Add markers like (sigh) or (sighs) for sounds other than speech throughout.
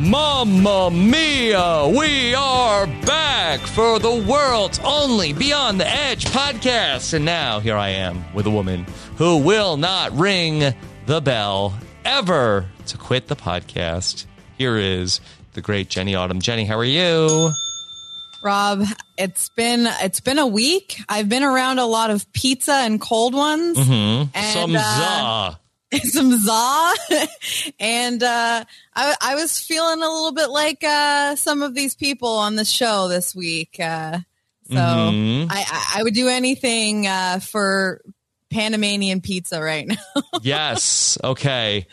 Mamma mia! We are back for the world's only Beyond the Edge podcast. And now here I am with a woman who will not ring the bell ever to quit the podcast. Here is the great Jenny Autumn. Jenny, how are you? Rob, it's been it's been a week. I've been around a lot of pizza and cold ones. Mm-hmm. And, Some uh, za. (laughs) some za (laughs) and uh I, I was feeling a little bit like uh some of these people on the show this week uh so Mhm. I, I i would do anything uh for panamanian pizza right now (laughs) yes. Okay.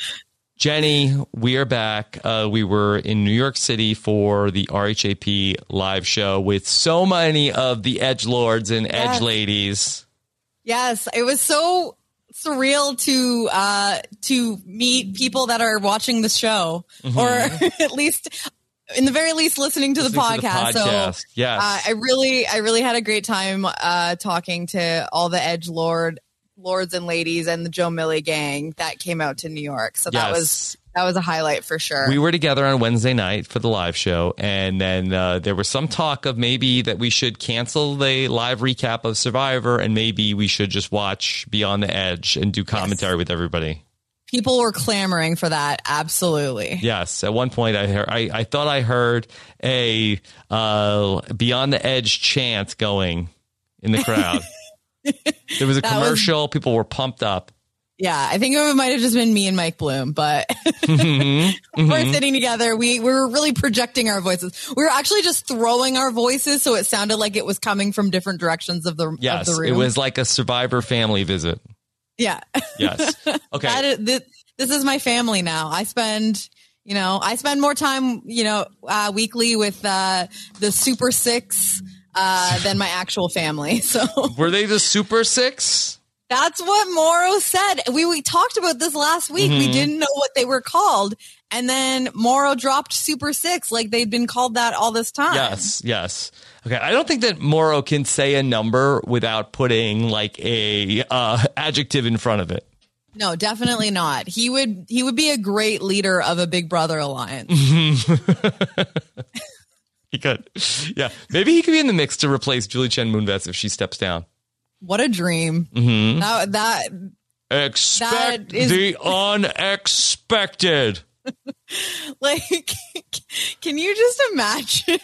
Jenny, we are back. Uh, we were in New York City for the RHAP live show with so many of the edge lords and edge Yes. ladies. yes it was so surreal to uh to meet people that are watching the show or (laughs) at least in the very least listening to, the, Mm-hmm. To the podcast. podcast. so Yes. uh, I really, I really had a great time uh, talking to all the Edge Lord lords and ladies and the Joe Millie gang that came out to New York. So that was that was a highlight for sure. We were together on Wednesday night for the live show, and then uh, there was some talk of maybe that we should cancel the live recap of Survivor, and maybe we should just watch Beyond the Edge and do commentary with everybody. People were clamoring for that. Absolutely. Yes, at one point I heard, I, I thought I heard a uh, Beyond the Edge chant going in the crowd. (laughs) there was a That was- commercial; people were pumped up. Yeah, I think it might have just been me and Mike Bloom, but (laughs) we're sitting together. We, we were really projecting our voices. We were actually just throwing our voices so it sounded like it was coming from different directions of the Yes, of the room. it was like a Survivor family visit. yeah. Yes. (laughs) Okay. is, this, this is my family now. I spend, you know, I spend more time, you know, uh, weekly with uh, the Super Six uh, than my actual family. (laughs) So Were they the Super Six? That's what Mauro said. We we talked about this last week. Mm-hmm. We didn't know what they were called, and then Mauro dropped Super Six like they'd been called that all this time. Yes, yes. Okay, I don't think that Mauro can say a number without putting like a uh, adjective in front of it. No, definitely not. He would he would be a great leader of a Big Brother alliance. (laughs) He could, yeah. Maybe he could be in the mix to replace Julie Chen Moonves if she steps down. What a dream! Mm-hmm. That that Expect That is- the unexpected. (laughs) like can you just imagine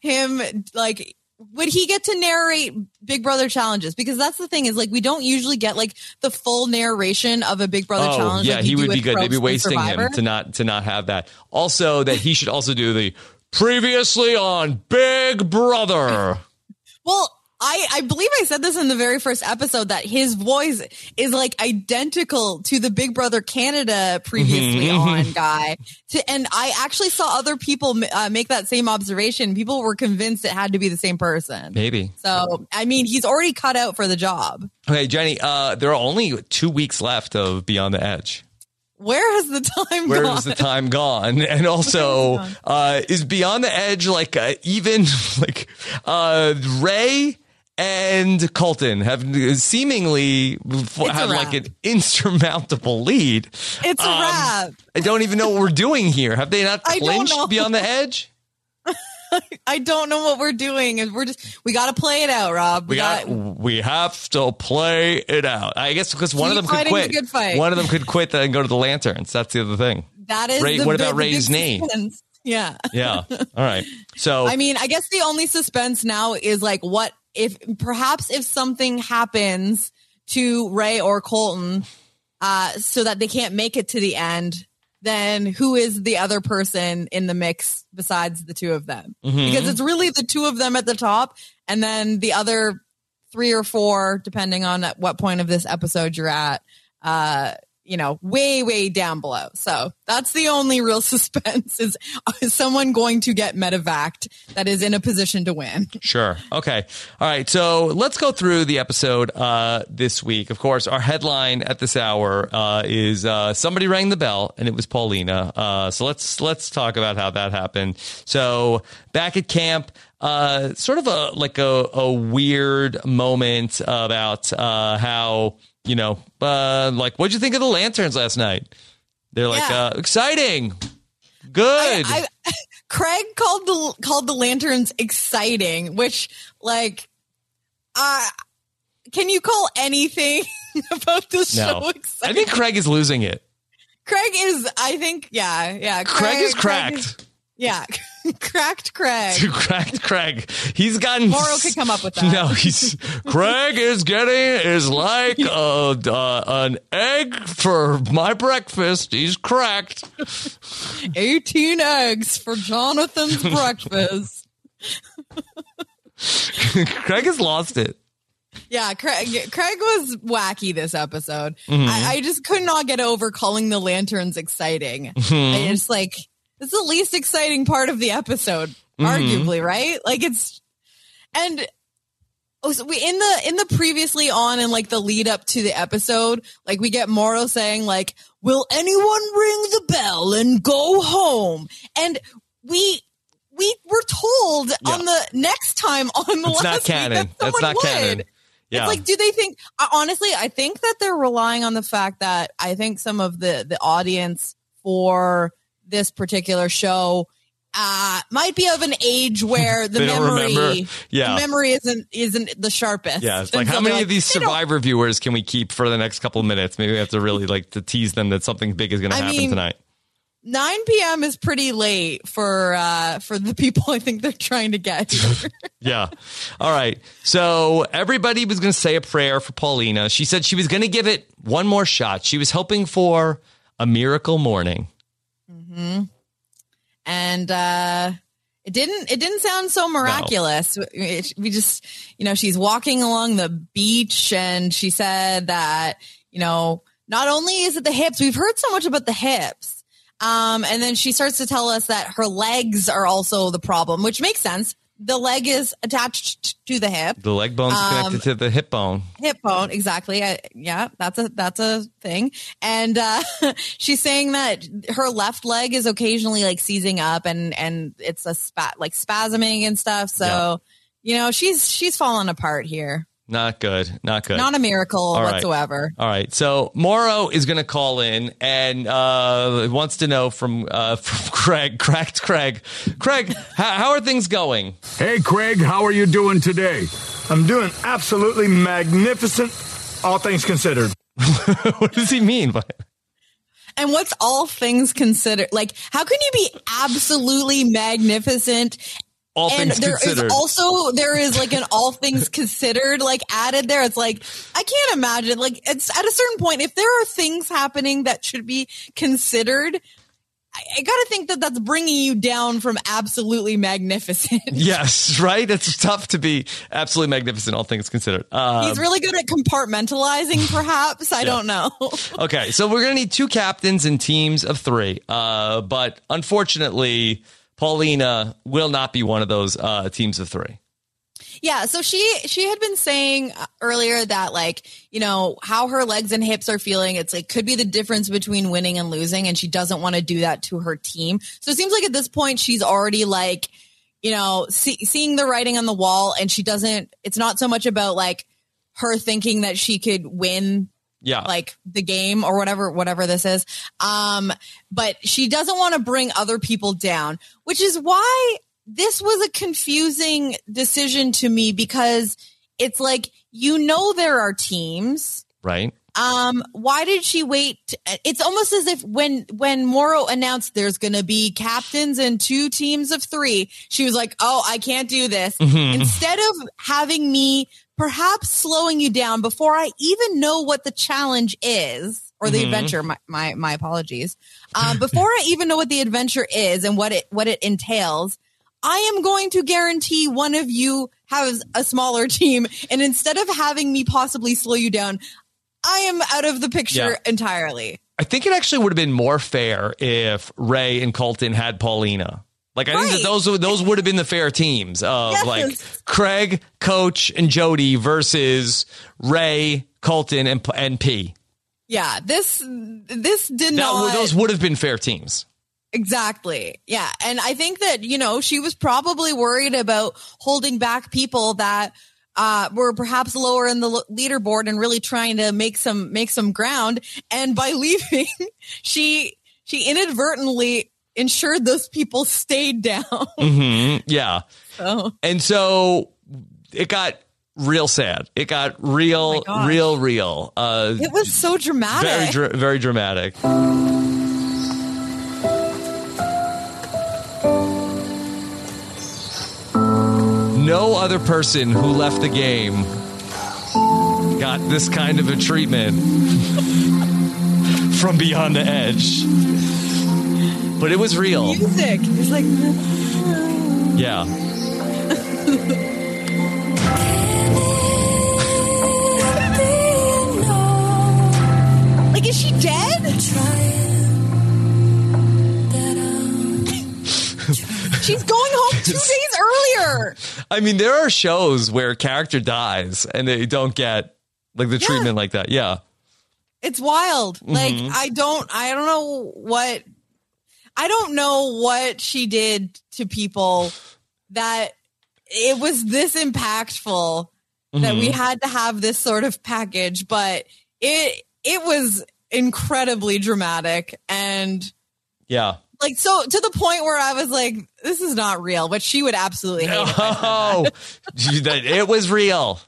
him like would he get to narrate big brother challenges because that's the thing is like we don't usually get like the full narration of a big brother Oh, challenge yeah, like he would be good. They'd be wasting Survivor. him to not to not have that. Also, that he should also do the previously on Big Brother. (laughs) well I, I believe I said this in the very first episode that his voice is like identical to the Big Brother Canada previously Mm-hmm, on guy. To, and I actually saw other people uh, make that same observation. People were convinced it had to be the same person. Maybe. So, I mean, he's already cut out for the job. Okay, Jenny. Uh, there are only two weeks left of Beyond the Edge. Where has the time Where gone? is the time gone? (laughs) And also, Where is it uh, is Beyond the Edge like uh, even (laughs) like uh, Ray and Colton have seemingly have a like an (laughs) insurmountable lead. It's a Um, wrap. I don't even know what we're doing here. Have they not clinched. Beyond the Edge? (laughs) I don't know what we're doing. And We're just we got to play it out, Rob. We got. We have to play it out. I guess because one of them could quit. good fight. One of them could quit and go to the lanterns. That's the other thing. that is Ray- what big- about Ray's suspense. (laughs) Yeah. Yeah. All right. So I mean, I guess the only suspense now is like what if perhaps if something happens to Ray or Colton uh so that they can't make it to the end, then who is the other person in the mix besides the two of them? Mhm. Because it's really the two of them at the top and then the other three or four depending on at what point of this episode you're at uh you know, way, way down below. So that's the only real (laughs) suspense is, is someone going to get medevaced that is in a position to win. (laughs) Sure. Okay. All right. So let's go through the episode uh, this week. Of course, our headline at this hour uh, is uh, somebody rang the bell, and it was Paulina. Uh, so let's let's talk about how that happened. So back at camp, uh, sort of a like a, a weird moment about uh, how you know, uh, like what'd you think of the lanterns last night? They're like Yeah. uh, exciting. Good. I, I, (laughs) Craig called the called the lanterns exciting, which like, uh, can you call anything (laughs) about this no. show exciting? I think Craig is losing it. Craig is. I think. Yeah. Yeah. Craig, Craig is cracked. Craig is, yeah. (laughs) Cracked Craig. (laughs) Cracked Craig. He's gotten. Mauro could come up with (laughs) that. No, he's Craig is getting is like a, uh, an egg for my breakfast. He's cracked. Eighteen eggs for Jonathan's breakfast. Craig has lost it. Yeah, Craig, Craig was wacky this episode. Mm-hmm. I, I, just could not get over calling the lanterns exciting. Mm-hmm. It's like it's the least exciting part of the episode, mm-hmm. arguably, right? Like it's and oh, so we in the in the previously on and like the lead up to the episode, like we get Mauro saying like, "Will anyone ring the bell and go home?" And we we were told yeah. on the next time on the it's last not canon. That That's not would. canon. Yeah. It's like, do they think? Honestly, I think that they're relying on the fact that I think some of the the audience for this particular show uh, might be of an age where (laughs) the memory, yeah. the memory isn't isn't the sharpest. Yeah, it's like how many like, of these Survivor viewers can we keep for the next couple of minutes? Maybe we have to really like to tease them that something big is going to happen mean, tonight. 9 p.m. is pretty late for uh, for the people I think they're trying to get. (laughs) yeah. All right. So everybody was going to say a prayer for Paulina. She said she was going to give it one more shot. She was hoping for a miracle morning. Mm-hmm. And uh, it didn't. It didn't sound so miraculous. No. we just, you know, she's walking along the beach, and she said that, you know, not only is it the hips. We've heard so much about the hips. Um, and then she starts to tell us that her legs are also the problem, which makes sense the leg is attached to the hip. The leg bone is connected um, to the hip bone. Hip bone, exactly. I, yeah, that's a that's a thing. And uh, (laughs) she's saying that her left leg is occasionally like seizing up, and and it's a spat like spasming and stuff. So, yeah. you know, she's she's falling apart here. Not good. Not good. Not a miracle All whatsoever. Right. All right. So Mauro is going to call in and uh, wants to know from, uh, (laughs) from Craig, cracked Craig. Craig, how, how are things going? Hey, Craig, how are you doing today? I'm doing absolutely magnificent, all things considered. (laughs) what does he mean by it? And what's all things considered? Like, how can you be absolutely magnificent all and there considered. is also there is like an all things considered like added there. It's like I can't imagine like it's at a certain point if there are things happening that should be considered. I, I got to think that that's bringing you down from absolutely magnificent. (laughs) Yes, right. It's tough to be absolutely magnificent, all things considered. Um, He's really good at compartmentalizing, perhaps. I yeah. don't know. (laughs) okay, so we're gonna need two captains and teams of three. Uh, but unfortunately Paulina will not be one of those uh, teams of three. Yeah, so she she had been saying earlier that like, you know, how her legs and hips are feeling, it's like could be the difference between winning and losing and she doesn't want to do that to her team. So it seems like at this point she's already like, you know, see, seeing the writing on the wall and she doesn't it's not so much about like her thinking that she could win yeah. like the game or whatever whatever this is. Um but she doesn't want to bring other people down which is why this was a confusing decision to me because it's like you know there are teams right um why did she wait it's almost as if when when Mauro announced there's gonna be captains and two teams of three she was like oh i can't do this mm-hmm. instead of having me perhaps slowing you down before I even know what the challenge is or the mm-hmm. adventure. My, my, my apologies. Um, (laughs) before I even know what the adventure is and what it, what it entails, I am going to guarantee one of you has a smaller (laughs) team. And instead of having me possibly slow you down, I am out of the picture yeah. entirely. I think it actually would have been more fair if Ray and Colton had Paulina. Like I right. think that those those would have been the fair teams of yes. like Craig, Coach, and Jodie versus Ray, Colton, and and P. Yeah, this this did that, not. Those would have been fair teams. Exactly. Yeah, and I think that you know she was probably worried about holding back people that uh, were perhaps lower in the leaderboard and really trying to make some make some ground. And by (laughs) leaving, she she inadvertently ensured those people stayed down. (laughs) hmm Yeah. So, And so it got real sad. It got real, gosh. real, real. Uh, it was so dramatic. very, very dramatic. No other person who left the game got this kind of a treatment from beyond the edge. But it was real. Music. It's like Yeah. (laughs) like is she dead? (laughs) She's going two days earlier. I mean, there are shows where a character dies and they don't get like the Yeah. treatment like that. Yeah. It's wild. Like Mm-hmm. I don't I don't know what I don't know what she did to people that it was this impactful that we Mhm. had to have this sort of package, but it it was incredibly dramatic and Yeah. Like so to the point where I was like, this is not real, but she would absolutely hate it. if I said Oh, that- it was real.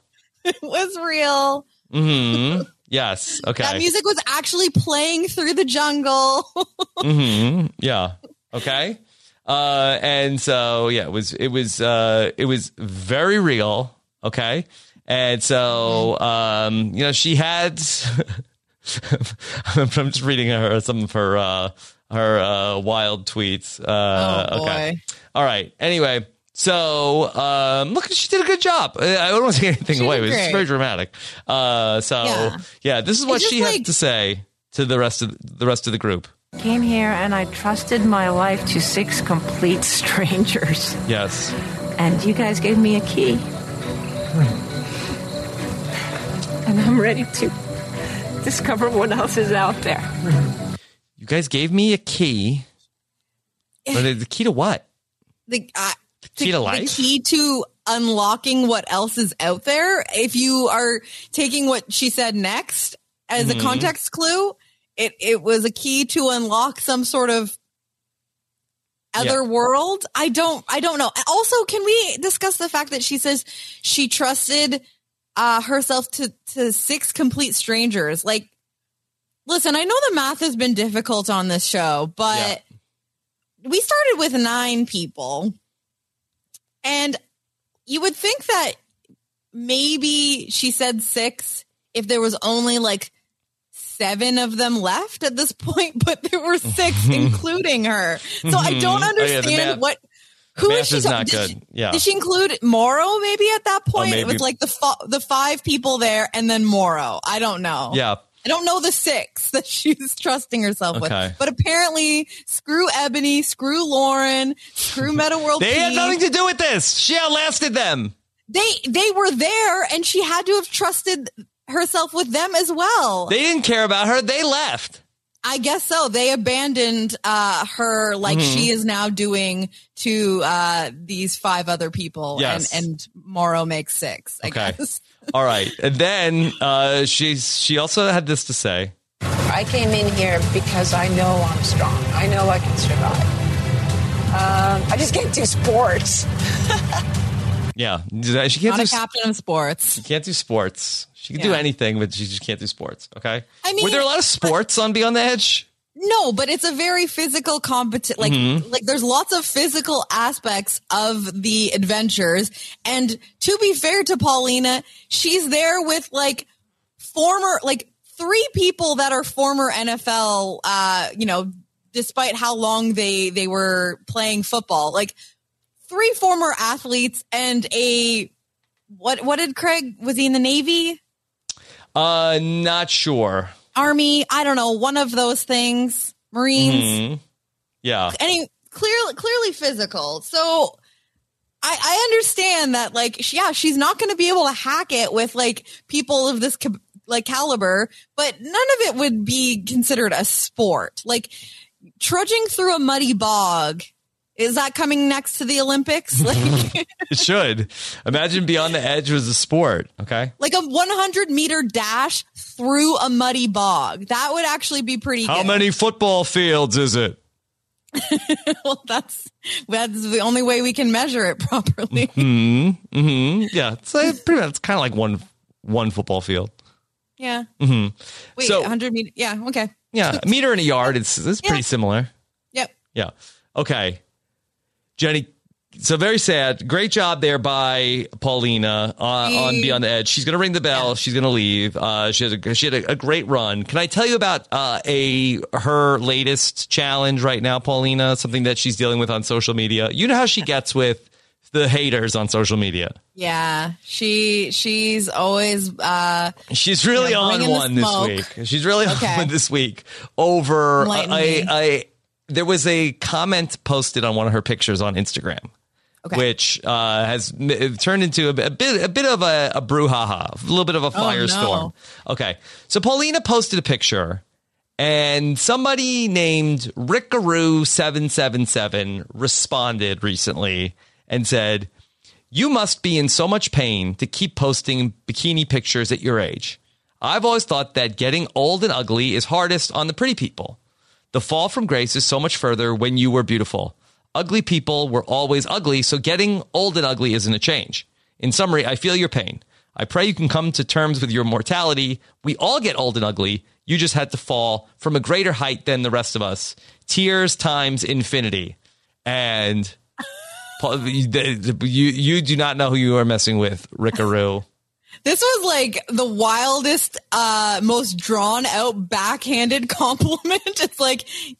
it was real. Mm-hmm. (laughs) Yes. Okay. That music was actually playing through the jungle. (laughs) hmm Yeah. Okay. Uh, and so yeah, it was it was uh, it was very real. Okay. And so um, you know she had. (laughs) I'm just reading her some of her uh, her uh, wild tweets. Uh, Oh, Okay. boy. All right. Anyway. So, um, look, she did a good job. Uh, I don't want to take anything She away. It was great. very dramatic. Uh, so yeah. Yeah. this is what just she had to say to the rest of the rest of the group. Came here and I trusted my life to six complete strangers. Yes. And you guys gave me a key. And I'm ready to discover what else is out there. You guys gave me a key. But the key to what? the, uh, key to the life? key to unlocking what else is out there. If you are taking what she said next as Mm-hmm. a context clue, it, it was a key to unlock some sort of other Yeah. world. I don't, I don't know. Also, can we discuss the fact that she says she trusted uh, herself to, to six complete strangers? Like, listen, I know the math has been difficult on this show, but we started with nine people. And you would think that maybe she said six if there was only like seven of them left at this (laughs) point, but there were six, (laughs) including her. So I don't Mhm. Oh, yeah, understand math- what. Who is she? is not did good. she- Yeah. Did she include Mauro maybe at that point? It maybe. was like the the five people there and then Mauro. I don't know. Yeah. I don't know the six (laughs) that she's trusting herself Okay. with. But apparently, screw Eboni, screw Lauren, screw (laughs) Metta World They had nothing to do with this. She outlasted them. they they were there and she had to have trusted herself with them as well. They didn't care about her. They left. I guess so. They abandoned uh, her like Mm-hmm. she is now doing to uh, these five other people, Yes. and and Mauro makes six. I Okay. guess. All right. And then uh, she's she also had this to say. I came in here because I know I'm strong. I know I can survive. Um, I just can't do sports. (laughs) Yeah. She can't Not do a captain of sports. She can't do sports. She can do anything, but she just can't do sports. Okay. I mean, were there a lot of sports on Beyond the Edge? No, but it's a very physical competition. Like, Mm-hmm. like there's lots of physical aspects of the adventures. And to be fair to Paulina, she's there with like former, like three people that are former NFL, uh, you know, despite how long they, they were playing football, like three former athletes and a, what, what did Craig, was he in the Navy? Uh, not sure. Army? I don't know. One of those things. Marines. Mhm. Yeah. any clearly clearly physical. So I, I understand that like yeah, she's not going to be able to hack it with like people of this like caliber, but none of it would be considered a sport. Like trudging through a muddy bog. Is that coming next to the Olympics? (laughs) Like, It should. Imagine Beyond the Edge was a sport. Okay. like a 100 meter dash through a muddy bog. That would actually be pretty How good. many football fields is it? (laughs) well, that's that's the only way we can measure it (laughs) properly. hmm Yeah, it's uh, pretty much. It's kind of like one one football field. Yeah. hmm Wait, So- 100 meter. Yeah. Okay. Yeah, a meter and a yard. It's it's pretty Yeah. similar. Yep. Yeah. Okay. Jenny, so very sad. Great job there by Paulina uh, on Beyond the Edge. She's going to ring the bell. She's going to leave. Uh, she had, a, she had a, a great run. Can I tell you about uh, a her latest challenge right now, Paulina? Something that she's dealing with on social media. You know how she gets with the haters on social media. Yeah. She she's always uh She's really Yeah, on one this week. She's really Okay. on one this week over a, a there was a comment posted on one of her pictures on Instagram. Okay. Which uh, has turned into a, bit- a bit, a bit of a, a brouhaha, a little bit of a firestorm. Okay, so Paulina posted a picture, and somebody named Rickaroo seven seven seven responded recently and said, you must be in so much pain to keep posting bikini pictures at your age. I've always thought that getting old and ugly is hardest on the pretty people. The fall from grace is so much further when you were beautiful. Ugly people were always ugly, so getting old and ugly isn't a change. In summary, I feel your pain. I pray you can come to terms with your mortality. We all get old and ugly. You just had to fall from a greater height than the rest of us. Tears times infinity. And (laughs) you you do not know who you are messing with, Rickaroo. This was like the wildest, uh, most drawn out backhanded (laughs) compliment. It's like (laughs)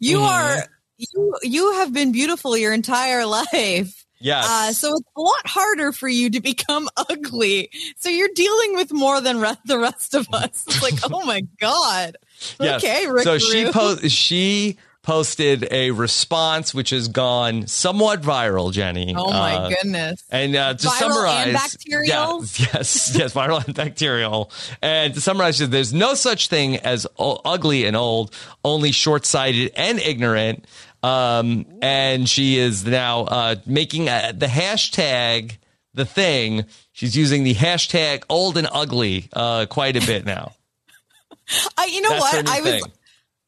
you Mm-hmm. are you you have been beautiful your entire life. Yes. Uh, so it's a lot harder for you to become (laughs) ugly. So you're dealing with more than re- the rest of us. It's like, oh my god. Yes. Okay, Rick. So she po- she posted a response which has gone somewhat viral, Jenny. Oh my Uh, goodness. And uh, to Viral summarize, and bacterial? Yeah, (laughs) yes, yes, viral and bacterial. And to summarize, there's no such thing as ugly and old, only short-sighted and ignorant. Um, and she is now uh, making uh the hashtag the thing. She's using the hashtag old and ugly uh, quite a bit now. (laughs) I, you know That's what? I was thing.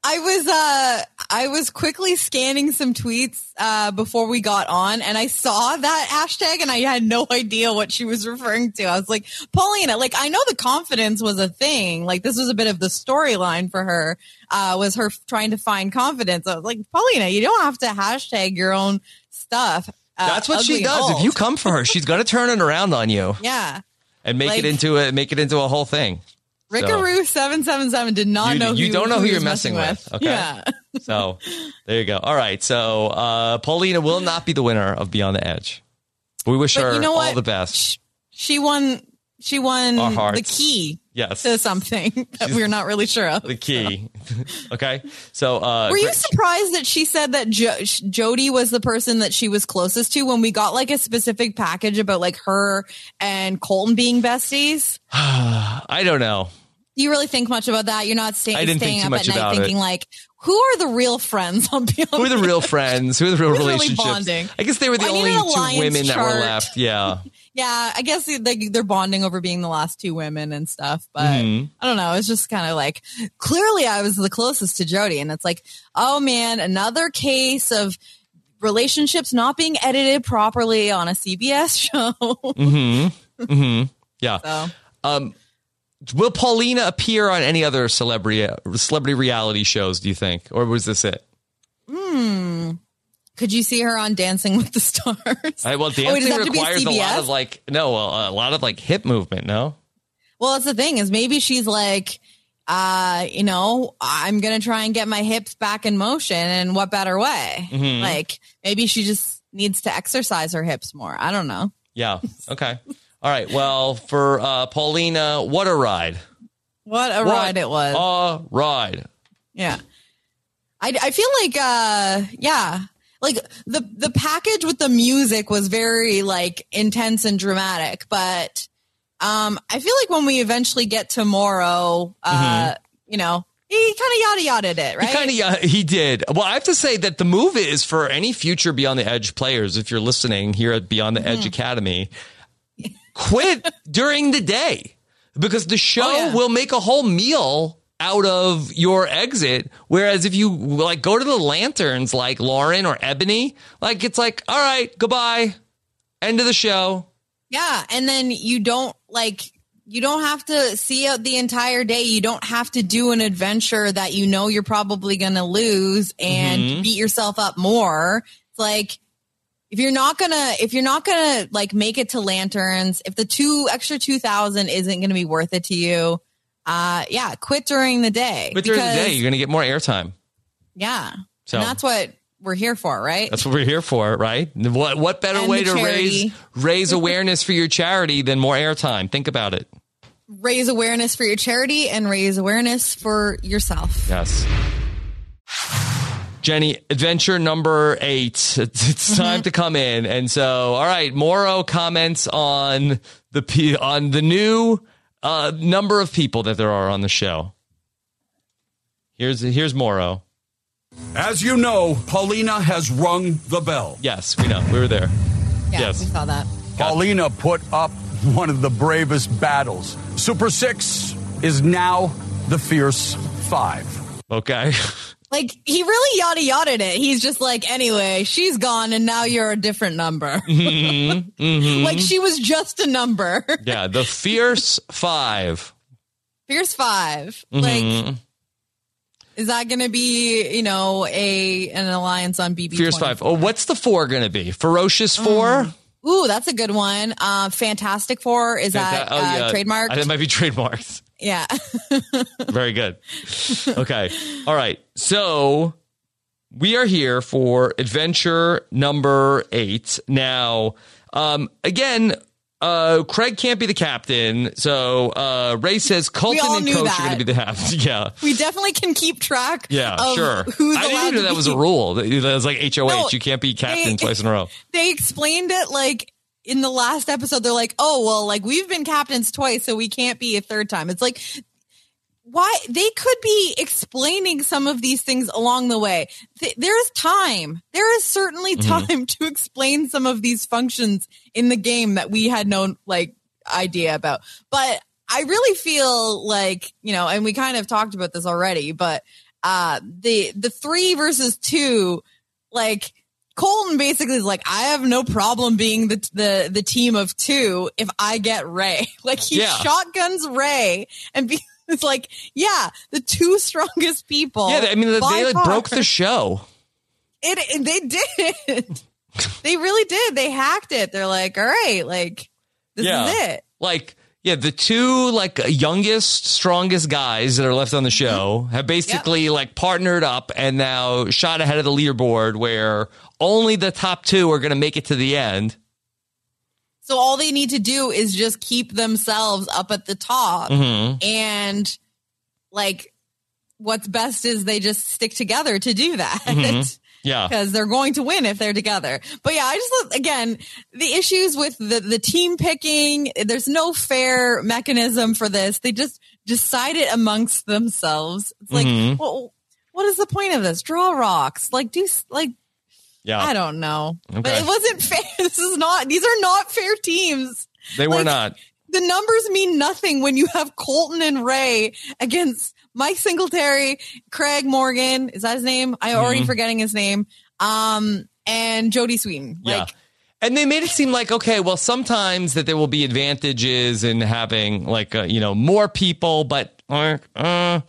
I was uh I was quickly scanning some tweets uh before we got on and I saw that hashtag and I had no (laughs) idea what she was referring to. I was like, Paulina, like I know the confidence was a thing. Like this was a bit of the storyline for her, uh, was her trying to find confidence. I was like, Paulina, you don't have to hashtag your own stuff. Uh, That's what she does. If you come for her, she's to turn it around on you (laughs) Yeah. and make Like- it into a make it into a whole thing. Rickaroo seven seven seven did not know who You- know you don't know who you're was messing with, okay? Yeah. So there you go. All right. So uh, Paulina will not be the winner of Beyond the Edge. We wish But her you know all the best. She won. She won the key Yes, to something (laughs) that we're not really sure of. the key. (laughs) okay. So uh, Were you surprised that she said that jo- Jodie was the person that she was closest to when we got like a specific package about like her and Colton being besties? (sighs) I don't know. Do you really think much about that? You're not staying, I didn't staying think too up much at night thinking it. like, who are the real friends on Beyond? Who are the real friends? Who are the real Who's really relationships? bonding? I guess they were the I only two women that were left. Yeah. (laughs) Yeah, I guess they, they're bonding over being the last two women and stuff. But Mhm. I don't know. It's just kind of like clearly I was the closest to Jodie, and it's like, oh man, another case of relationships not being edited properly on a CBS (laughs) show. Mm-hmm. Mm-hmm. Yeah. so Um, will Paulina appear on any other celebrity celebrity reality shows? Do you think, or was this it? could you see her on Dancing with the Stars? I, well, (laughs) Oh, dancing to be a requires a lot of like no, a, a lot of like hip movement. No, Well, that's the thing is maybe she's like, uh, you know, I'm gonna try and get my hips back in motion, and what better way? Mm-hmm. Like maybe she just needs to exercise her hips more. I don't know. yeah, (laughs) okay, all right. Well, for uh, Paulina, what a ride! What a What ride it was. A ride. Yeah. I, I feel like, uh, yeah, like the, the package with the music was very like intense and dramatic, but, um, I feel like when we eventually get to Mauro, uh, you know, he kind of yada yada it, right? He kind of yeah, he did. Well, I have to say that the move is for any future Beyond the Edge players. If you're listening here at Beyond the Mm-hmm. Edge Academy, quit during the day because the show Oh, yeah. will make a whole meal out of your exit. Whereas if you like go to the lanterns like Lauren or Eboni, like it's like, all right, goodbye. End of the show. Yeah, and then you don't like you don't have to see out the entire day. You don't have to do an adventure that you know you're probably going to lose and Mhm. beat yourself up more. It's like if you're not gonna if you're not gonna like make it to lanterns, if the two extra two thousand isn't gonna be worth it to you, uh, yeah, quit during the day. But during the day, you're going to get more airtime. yeah, So- and that's what we're here for, right? That's what we're here for, right? What what better And way to raise raise (laughs) awareness for your charity than more airtime? Think about it. raise awareness for your charity and raise awareness for yourself. Yes. Jenny, adventure number eight. (laughs) It's, it's time to come in, and so all right. Mauro comments on the P, on the new uh, number of people that there are on the show. Here's here's Mauro. As you know, Paulina has rung the bell. Yes, we know. We were there. Yeah, Yes. we saw that. Paulina put up one of the bravest battles. Super Six is now the Fierce Five. Okay. (laughs) Like he really yada yada it. He's just like, anyway, she's gone, and now you're a different number. (laughs) Mhm. like she was just a number. (laughs) yeah, the fierce five. Fierce 5 Like, Mhm. is that going to be you know a an alliance on BB? fierce five. Oh, what's the four going to be? Ferocious four. Ooh, that's a good one. Uh, Fantastic Four is that oh, uh, yeah. trademarked? That might be trademarked. yeah. (laughs) Very good. Okay. All right. So we are here for adventure number eight. Now, um, again, uh, Craig can't be the captain. So uh, Ray says Colton and Coach that. are going to be the half. (laughs) yeah. we definitely can keep track. Yeah, of sure. Who's I didn't know that was a (laughs) rule. That that was like HOH. No, you can't be captain they- twice in a row. they explained it like in the last episode they're like oh well like we've been captains twice so we can't be a third time it's like why they could be explaining some of these things along the way Th- there's time there is certainly Mhm. time (laughs) to explain some of these functions in the game that we had no like idea about but i really feel like you know and we kind of talked about this already but uh the the three versus two like Colton basically is like, I have no problem being the the the team of two if I get Ray. (laughs) Like he Yeah. shotguns Ray and be, it's like, yeah, the two (laughs) strongest people. Yeah, I mean, they like, far. broke the show. It, it- they did. (laughs) they really did. They hacked it. They're like, all right, like this Yeah. is it. Like, yeah, the two like youngest, strongest guys that are left on the mm-hmm. show have basically like partnered up and now shot ahead of the leaderboard where only the top two are going to make it to the end. So all they need to do is just keep themselves up at the top Mhm. and like what's best is they just stick together to do that. Mhm. (laughs) Yeah. because they're going to win if they're together. But yeah, I just again the issues with the the team picking. There's no fair mechanism for this. They just decide it amongst themselves. It's like, Mhm. well, what is the point of this? Draw rocks, like do like Yeah. I don't know, but it wasn't (laughs) fair. This is not. These are not fair teams. They were Like, not. The numbers mean nothing when you have Colton and Ray against Mike Singletary, Craig Morgan. Is that his name? I'm already Mhm. forgetting his name. Um, and Jodie Sweetin. Yeah. And they made it seem like okay, well, sometimes that there will be advantages in having like uh, you know more people, but uh, uh,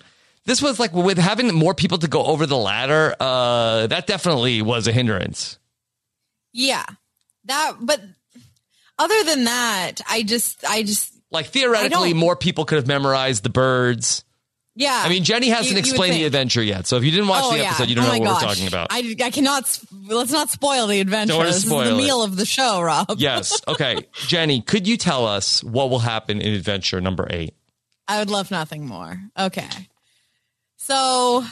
this was like with having more people to go over the ladder. Uh, that definitely was a hindrance. yeah, that. But other than that, I just, I just, Like theoretically, more people could have memorized the birds. yeah. I mean, Jenny hasn't You- you explained the adventure yet, so if you didn't watch Oh, the yeah. episode, you don't Oh know what we're talking about. I, I cannot. Let's not spoil the adventure. Don't this is spoil the it. meal of the show, Rob. (laughs) yes. Okay, Jenny, could you tell us what will happen in adventure number eight? I would love nothing more. Okay. So,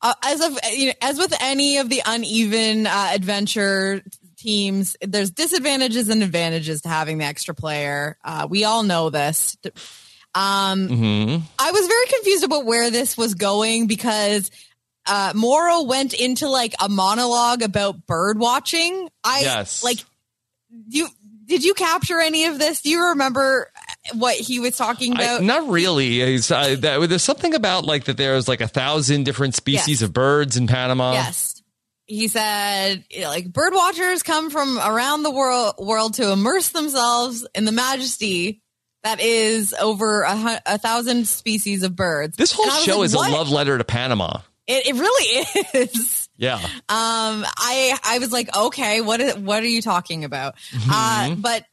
uh, as of you know, as with any of the uneven uh, adventure teams, there's disadvantages and advantages to having the extra player. Uh, we all know this. Um, Mm-hmm. I was very confused about where this was going because uh, Mauro went into like a monologue about bird watching. I Yes. like you. Did you capture any of this? Do you remember what he was talking I, about? not really. It's, uh, that, there's something about like that. There's like a thousand different species Yes. of birds in Panama. Yes. He said, you know, like bird watchers come from around the world world to immerse themselves in the majesty that is over a, a thousand species of birds. This whole I show like, is what? a love letter to Panama. It, it really is. Yeah. Um, I I was like, okay, what is, what are you talking about? Mm-hmm. Uh, but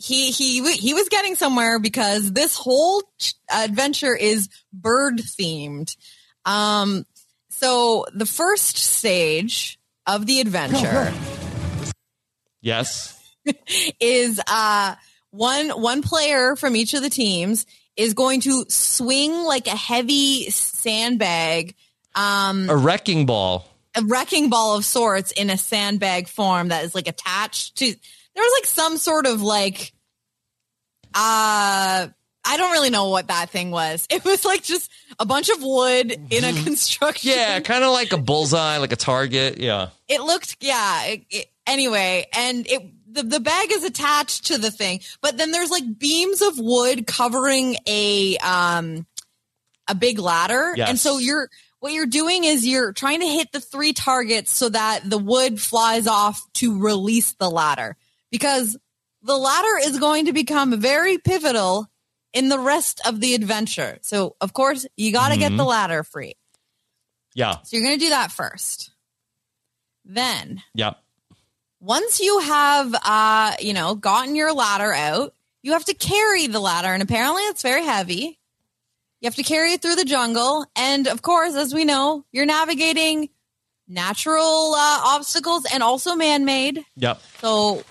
he he he was getting somewhere because this whole ch- adventure is bird themed. Um, so the first stage of the adventure Yes. (laughs) is uh one one player from each of the teams is going to swing like a heavy sandbag um A wrecking ball. a wrecking ball of sorts in a sandbag form that is like attached to there was like some sort of like uh I don't really know what that thing was. (laughs) It was like just a bunch of wood in a construction. Yeah, (laughs) kind of like a bullseye, like a target. Yeah. It looked yeah. It, it, anyway, and it the the bag is attached to the thing, but then there's like beams of wood covering a um a big ladder, Yes. and so you're what you're doing is you're trying to hit the three targets so that the wood flies off to release the ladder because the ladder is going to become very pivotal in the rest of the adventure. So of course you got to get the ladder free. Yeah. So you're going to do that first. Then Yeah. once you have uh you know gotten your ladder out you have to carry the ladder and apparently it's very heavy you have to carry it through the jungle and of course as we know you're navigating natural uh, obstacles and also man-made Yep. so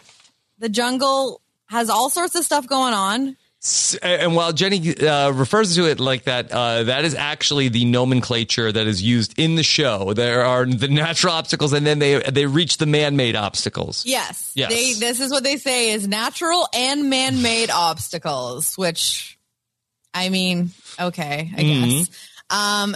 the jungle has all sorts of stuff going on And while Jenny uh, refers to it like that, uh, that is actually the nomenclature that is used in the show. There are the natural obstacles, and then they they reach the man-made obstacles. yes Yes. they this is what they say is natural and man-made (sighs) obstacles which i mean okay i Mm-hmm. guess um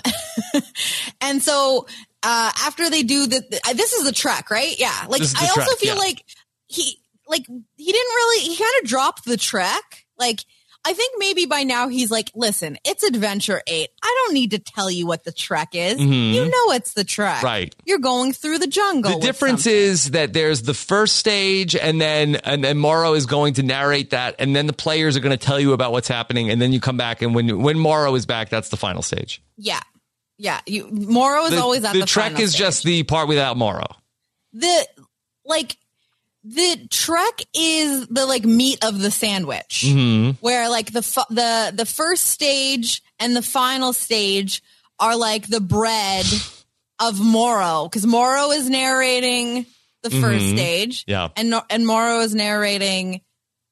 (laughs) and so uh after they do the, this is the trek right yeah like i also feel yeah. like he like he didn't really he kind of dropped the trek like I think maybe by now he's like, listen, it's Adventure 8. I don't need to tell you what the trek is. You know it's the trek. Mm-hmm. Right. You're going through the jungle. The difference something. is that there's the first stage, and then and then Mauro is going to narrate that, and then the players are going to tell you about what's happening, and then you come back, and when when Mauro is back, that's the final stage. Yeah. Yeah. You Mauro is The, always at the the, trek is stage. just the part without Mauro. the like the trek is the like meat of the sandwich Mm-hmm. where like the fu- the the first stage and the final stage are like the bread of Mauro because Mauro is narrating the first stage Mm-hmm. Yeah. and and Mauro is narrating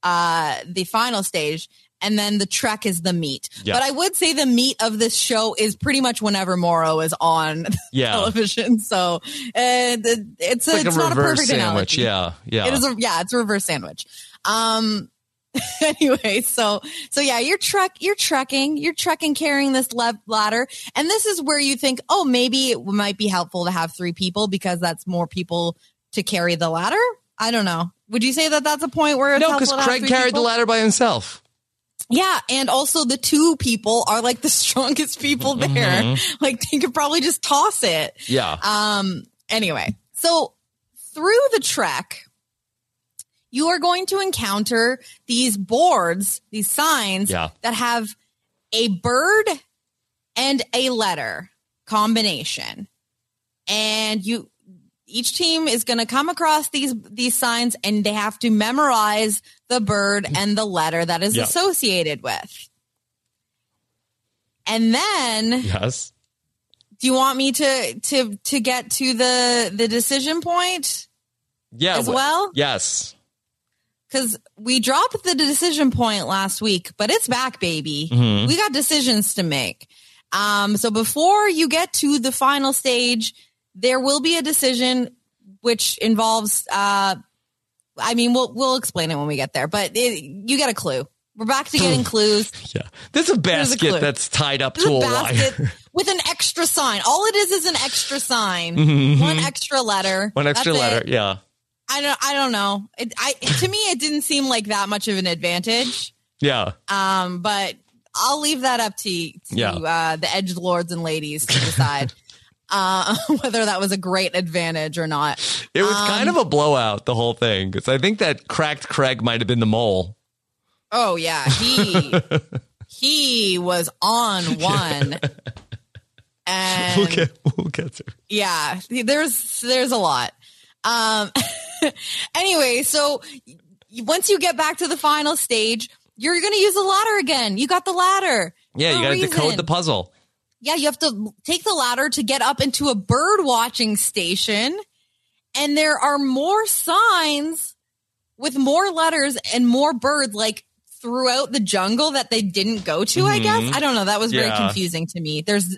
uh the final stage and then the trek is the meat Yeah. but I would say the meat of this show is pretty much whenever Mauro is on (laughs) Yeah. television so uh, the- it's, a, It's like it's a not a perfect sandwich. analogy. Yeah, yeah. It is a yeah, it's a reverse sandwich. Um (laughs) anyway, so so yeah, you're trek you're trekking, you're trekking carrying this le- ladder, and this is where you think, oh, maybe it might be helpful to have three people because that's more people to carry the ladder. I don't know. Would you say that that's a point where it's no, because helpful to have Craig carried people? the ladder by himself. Yeah, and also the two people are like the (laughs) strongest people there. Mm-hmm. Like they could probably just toss it. Yeah. Um, anyway, so through the trek, you are going to encounter these boards, these signs Yeah. that have a bird and a letter combination. And you each team is going to come across these these signs and they have to memorize the bird and the letter that is Yeah. associated with. And then yes. do you want me to to to get to the the decision point Yeah. as well? Yes. Because we dropped the decision point last week, but it's back, baby. Mm-hmm. We got decisions to make. Um, so before you get to the final stage, there will be a decision which involves. Uh, I mean, we'll we'll explain it when we get there, but it, you get a clue. We're back to getting clues. (laughs) Yeah. There's a a basket clue. that's tied up There's to a a wire. (laughs) with an extra sign. All it is is an extra sign, one extra letter, Mm-hmm. One extra That's letter. it. Yeah. I don't. I don't know. It, I to me, it didn't seem like that much of an advantage. Yeah. Um, but I'll leave that up to, to Yeah. uh, the edge lords and ladies to decide (laughs) uh, (laughs) whether that was a great advantage or not. It was Um, kind of a blowout, the whole thing. Because I think that cracked Craig might have been the mole. Oh yeah, he (laughs) he was on one, and (laughs) We'll get, we'll get to it. yeah, there's there's a lot. Um, anyway, so once you get back to the final stage, you're gonna use the ladder again. You got the ladder. Yeah, you got to decode the puzzle. Yeah, you have to take the ladder to get up into a bird watching station. And there are more signs with more letters and more birds like throughout the jungle that they didn't go to, I guess. I don't know. That was very Yeah. confusing to me. There's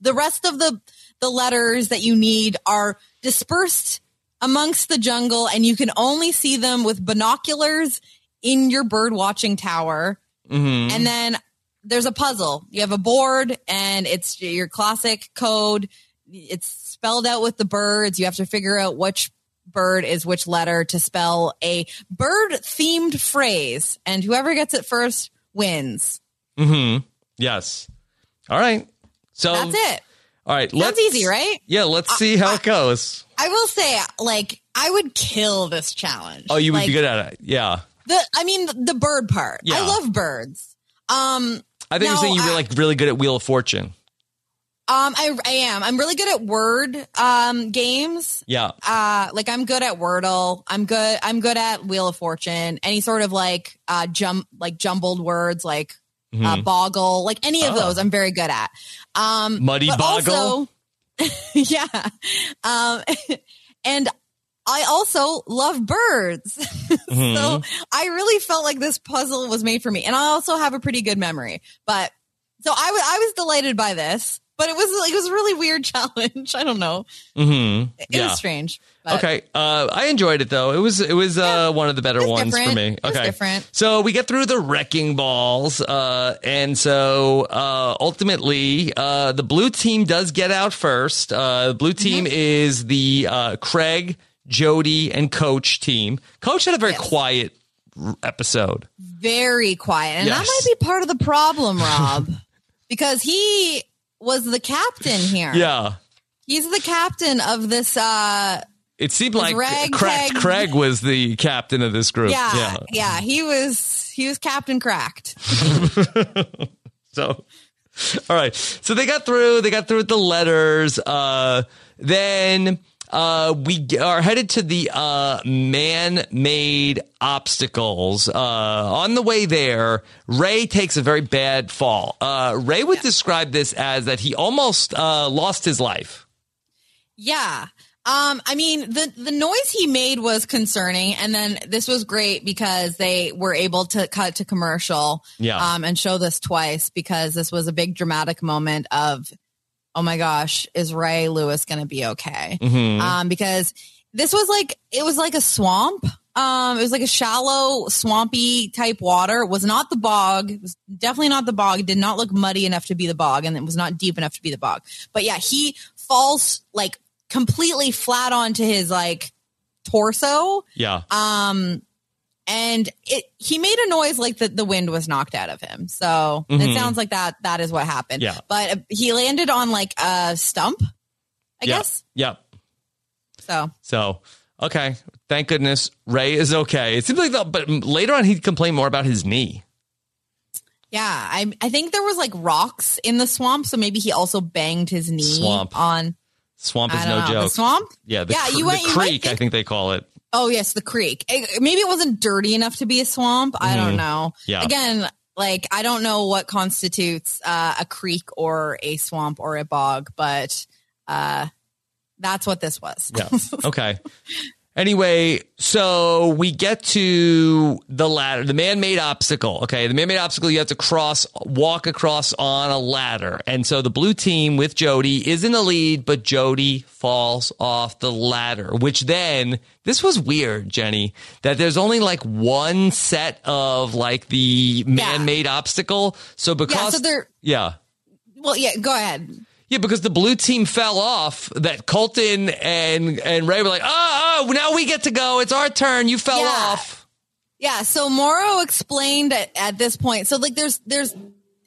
the rest of the the letters that you need are dispersed amongst the jungle and you can only see them with binoculars in your bird watching tower. hmm And then there's a puzzle. You have a board and it's your classic code. It's spelled out with the birds. You have to figure out which bird is which letter to spell a bird themed phrase. And whoever gets it first wins. hmm Yes. All right. So That's it. All right. That's easy, right? Yeah. Let's see how it goes. I will say, like, I would kill this challenge. Oh, you would Like, be good at it. Yeah. The, I mean, the, the bird part. Yeah. I love birds. Um, I think Now, you're saying you were I- like really good at Wheel of Fortune. um, I, I am. I'm really good at word um games. Yeah. uh like I'm good at Wordle. I'm good I'm good at Wheel of Fortune. Any sort of like uh jump like jumbled words like uh, boggle, like any of Mm-hmm. Oh. those I'm very good at. Um Muddy boggle? also- (laughs) yeah. Um (laughs) and I also love birds. (laughs) Mm-hmm. so I really felt like this puzzle was made for me. And I also have a pretty good memory. But so I wa- I was delighted by this, but it was it was a really weird (laughs) challenge. I don't know. hmm It Yeah. was strange. But Okay. Uh, I enjoyed it though. It was it was uh, one of the better ones for me. Okay. different. So we get through the wrecking balls, uh, and so uh, ultimately uh, the blue team does get out first. Uh, the blue team Mm-hmm. is the uh, Craig, Jodie, and Coach team. Coach had a very Yes. quiet episode. very quiet. And that might be part of the problem, Rob, (laughs) because he was the captain here. Yeah. He's the captain of this. Uh, It seemed Was like rag Cracked tag- Craig (laughs) was the captain of this group. yeah, yeah. yeah, He was. He was Captain Cracked. (laughs) So, all right. So they got through. They got through with the letters. Uh, then uh, we are headed to the uh, man-made obstacles. Uh, on the way there, Ray takes a very bad fall. Uh, Ray would describe this as that he almost uh, lost his life. Yeah. Um, I mean, the the noise he made was concerning, and then this was great because they were able to cut to commercial, Yeah. um, and show this twice because this was a big dramatic moment of, oh my gosh, is Ray Lewis going to be okay? Um, because this was like it was like a swamp. Um, it was like a shallow, swampy type water. It was not the bog. It was definitely not the bog. It did not look muddy enough to be the bog, and it was not deep enough to be the bog. But yeah, he falls like completely flat onto his like torso. Yeah. Um, and it he made a noise like the, the wind was knocked out of him. So Mhm. it sounds like that that is what happened. Yeah. But uh, he landed on like a stump, I yeah. guess. Yeah. So So, okay. Thank goodness Ray is okay. It seems like, the, but later on, he'd complain more about his knee. yeah, I I think there was like rocks in the swamp, so maybe he also banged his knee Swamp. on Swamp is no know, joke. the swamp. Yeah, the, Yeah, you went- the you creek, I think- think they call it. Oh yes, the creek. It- maybe it wasn't dirty enough to be a swamp. I don't know. Mm-hmm. Yeah. Again, like I don't know what constitutes uh, a creek or a swamp or a bog, but uh, that's what this was. Yeah. (laughs) Okay. Anyway, so we get to the ladder, the man-made obstacle. Okay, the man-made obstacle you have to cross, walk across on a ladder, and so the blue team with Jodie is in the lead, but Jodie falls off the ladder. Which then this was weird, Jenny, that there's only like one set of like the man-made obstacle. So because so they're- yeah. well, yeah. Go ahead. Yeah, because the blue team fell off. That Colton and and Ray were like, oh, oh, now we get to go. It's our turn. You fell Yeah. off. Yeah, so Mauro explained at, at this point. So like there's there's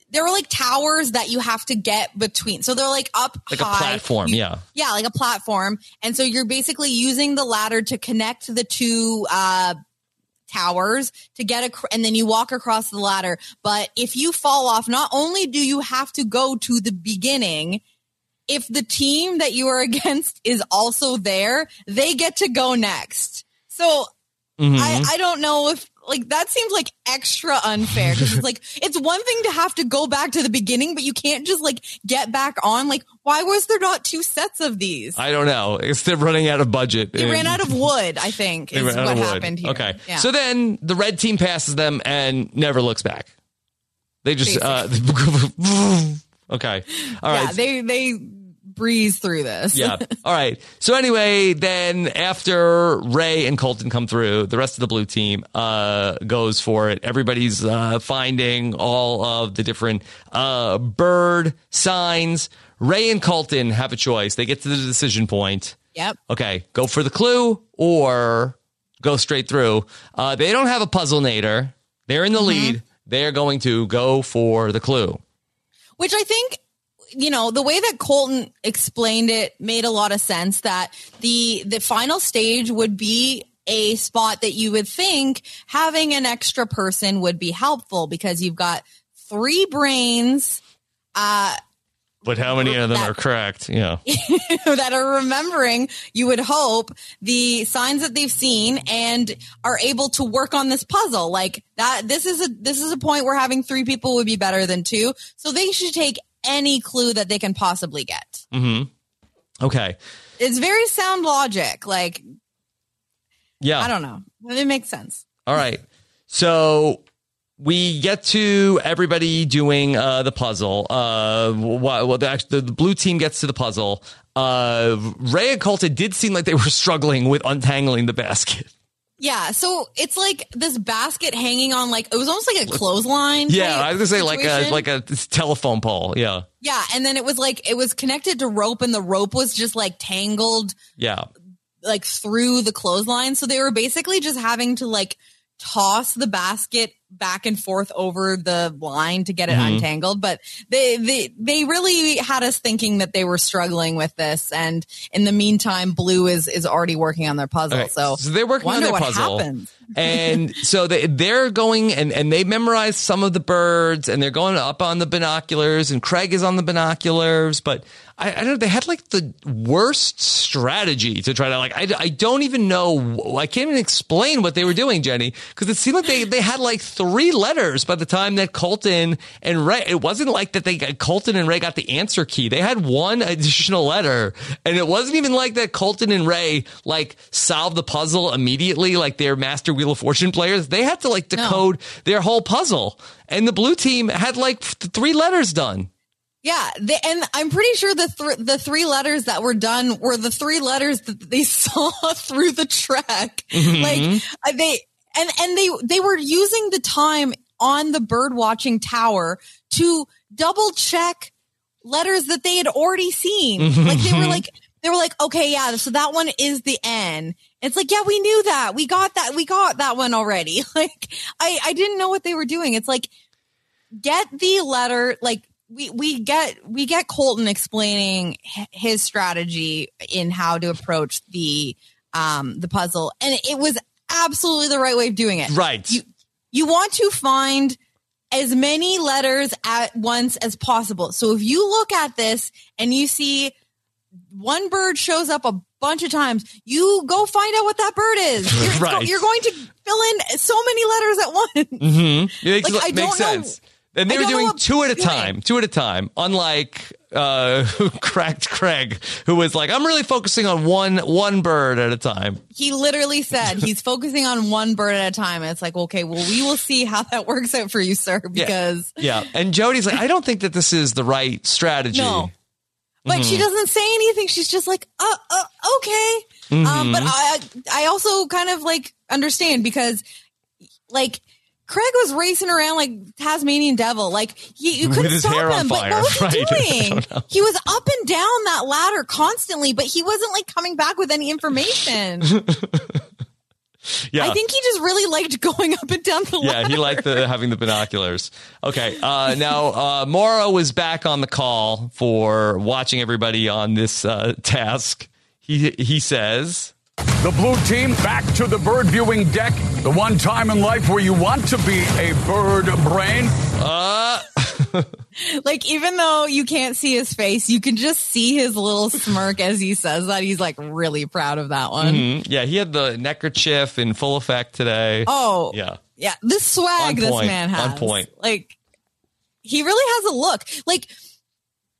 there are like towers that you have to get between. So they're like up Like a high. platform, You- yeah. Yeah, like a platform. And so you're basically using the ladder to connect the two uh towers to get a and then you walk across the ladder. But if you fall off, not only do you have to go to the beginning, if the team that you are (laughs) against is also there, they get to go next. So Mhm. I, I don't know if like that seems like extra unfair because it's like (laughs) it's one thing to have to go back to the beginning, but you can't just like get back on. Like, why was there not two sets of these? I don't know. It's they're running out of budget. They ran out of wood, I think, (laughs) is what happened here. Okay. Yeah. So then the red team passes them and never looks back. They just uh Okay. All right. yeah, they they breeze through this. yeah. (laughs) All right. So anyway, then after Ray and Colton come through, the rest of the blue team uh, goes for it. Everybody's uh, finding all of the different uh, bird signs. Ray and Colton have a choice. They get to the decision point. Yep. Okay, go for the clue or go straight through. Uh, they don't have a puzzle nader. They're in the lead. They're going to go for the clue. Which I think, you know, the way that Colton explained it made a lot of sense that the the final stage would be a spot that you would think having an extra person would be helpful because you've got three brains uh But how many of them That- are correct? Yeah. (laughs) that are remembering, you would hope, the signs that they've seen and are able to work on this puzzle. Like that, this is a, this is a point where having three people would be better than two. So they should take any clue that they can possibly get. Mm-hmm. Okay. It's very sound logic. Like, Yeah. I don't know. It makes sense. All right. So we get to everybody doing uh, the puzzle. Uh, well, the, the blue team gets to the puzzle. Uh, Ray and Colton did seem like they were (laughs) struggling with untangling the basket. Yeah. So it's like this basket hanging on like, it was almost like a clothesline. Yeah, I was gonna say like a like a telephone pole. Yeah, yeah. And then it was like, it was connected to rope and the rope was just like tangled yeah. like through the clothesline. So they were basically just having to like toss the basket back and forth over the line to get it Mm-hmm. untangled. But they, they, they really had us thinking that they were struggling with this. And in the meantime, Blue is, is already working on their puzzle. Okay, So, they're working on wonder their what puzzle, happens. And so they they're going and and they memorized some of the birds, and they're going up on the binoculars, and Craig is on the binoculars, but. I, I don't know. They had like the worst strategy to try to like. I, I don't even know. I can't even explain what they were doing, Jenny, because it seemed like they, they had like three letters by the time that Colton and Ray. It wasn't like that they got Colton and Ray got the answer key. They had one additional letter, and it wasn't even like that Colton and Ray like solved the puzzle immediately, like they're Master Wheel of Fortune players. They had to like decode their whole puzzle, and the blue team had like th- three letters done. Yeah, they, and I'm pretty sure the th- the three letters that were done were the three letters that they (laughs) saw through the track. Like uh, they and and they they were using the time on the bird watching tower to double check letters that they had already seen. (laughs) Like they were like they were like, okay, yeah, so that one is the N. It's like, yeah, we knew that. We got that. We got that one already. (laughs) Like I I didn't know what they were doing. It's like get the letter like we we get we get Colton explaining his strategy in how to approach the um the puzzle and it was absolutely the right way of doing it. Right. You you want to find as many letters at once as possible. So if you look at this and you see one bird shows up a bunch of times, you go find out what that bird is. (laughs) You're, Right. you're going to fill in so many letters at once. (laughs) It makes, Like, I makes don't know- sense. And they were doing two at a time, two at a time. Unlike uh, (laughs) cracked Craig, who was like, "I'm really focusing on one one bird at a time." he literally said he's focusing on one bird at a time. And it's like, okay, well, we will see how that works out for you, sir, because Yeah, and Jodie's like, "I don't think that this is the right strategy." no. But Mm-hmm. she doesn't say anything. She's just like, uh, uh okay. Um, Mm-hmm. but I, I also kind of like understand because like Craig was racing around like Tasmanian devil. Like he, you (laughs) couldn't stop him. But what was he (laughs) Right. (laughs) I doing? He was up and down that ladder constantly, but he wasn't like coming back with any information. Yeah. I think he just really liked going up and down the ladder. Yeah, he liked the, having the binoculars. Okay, uh, now uh, Mauro was back on the call for watching everybody on this uh, task. He he says, The blue team back to the bird viewing deck. The one time in life where you want to be a bird brain. "Uh, (laughs) (laughs) Like, even though you can't see his face, you can just see his little smirk as he says that. He's like really proud of that one. mm, yeah." He had the neckerchief in full effect today. Oh, yeah, yeah. This swag On this man on has. point. Like, he really has a look. Like,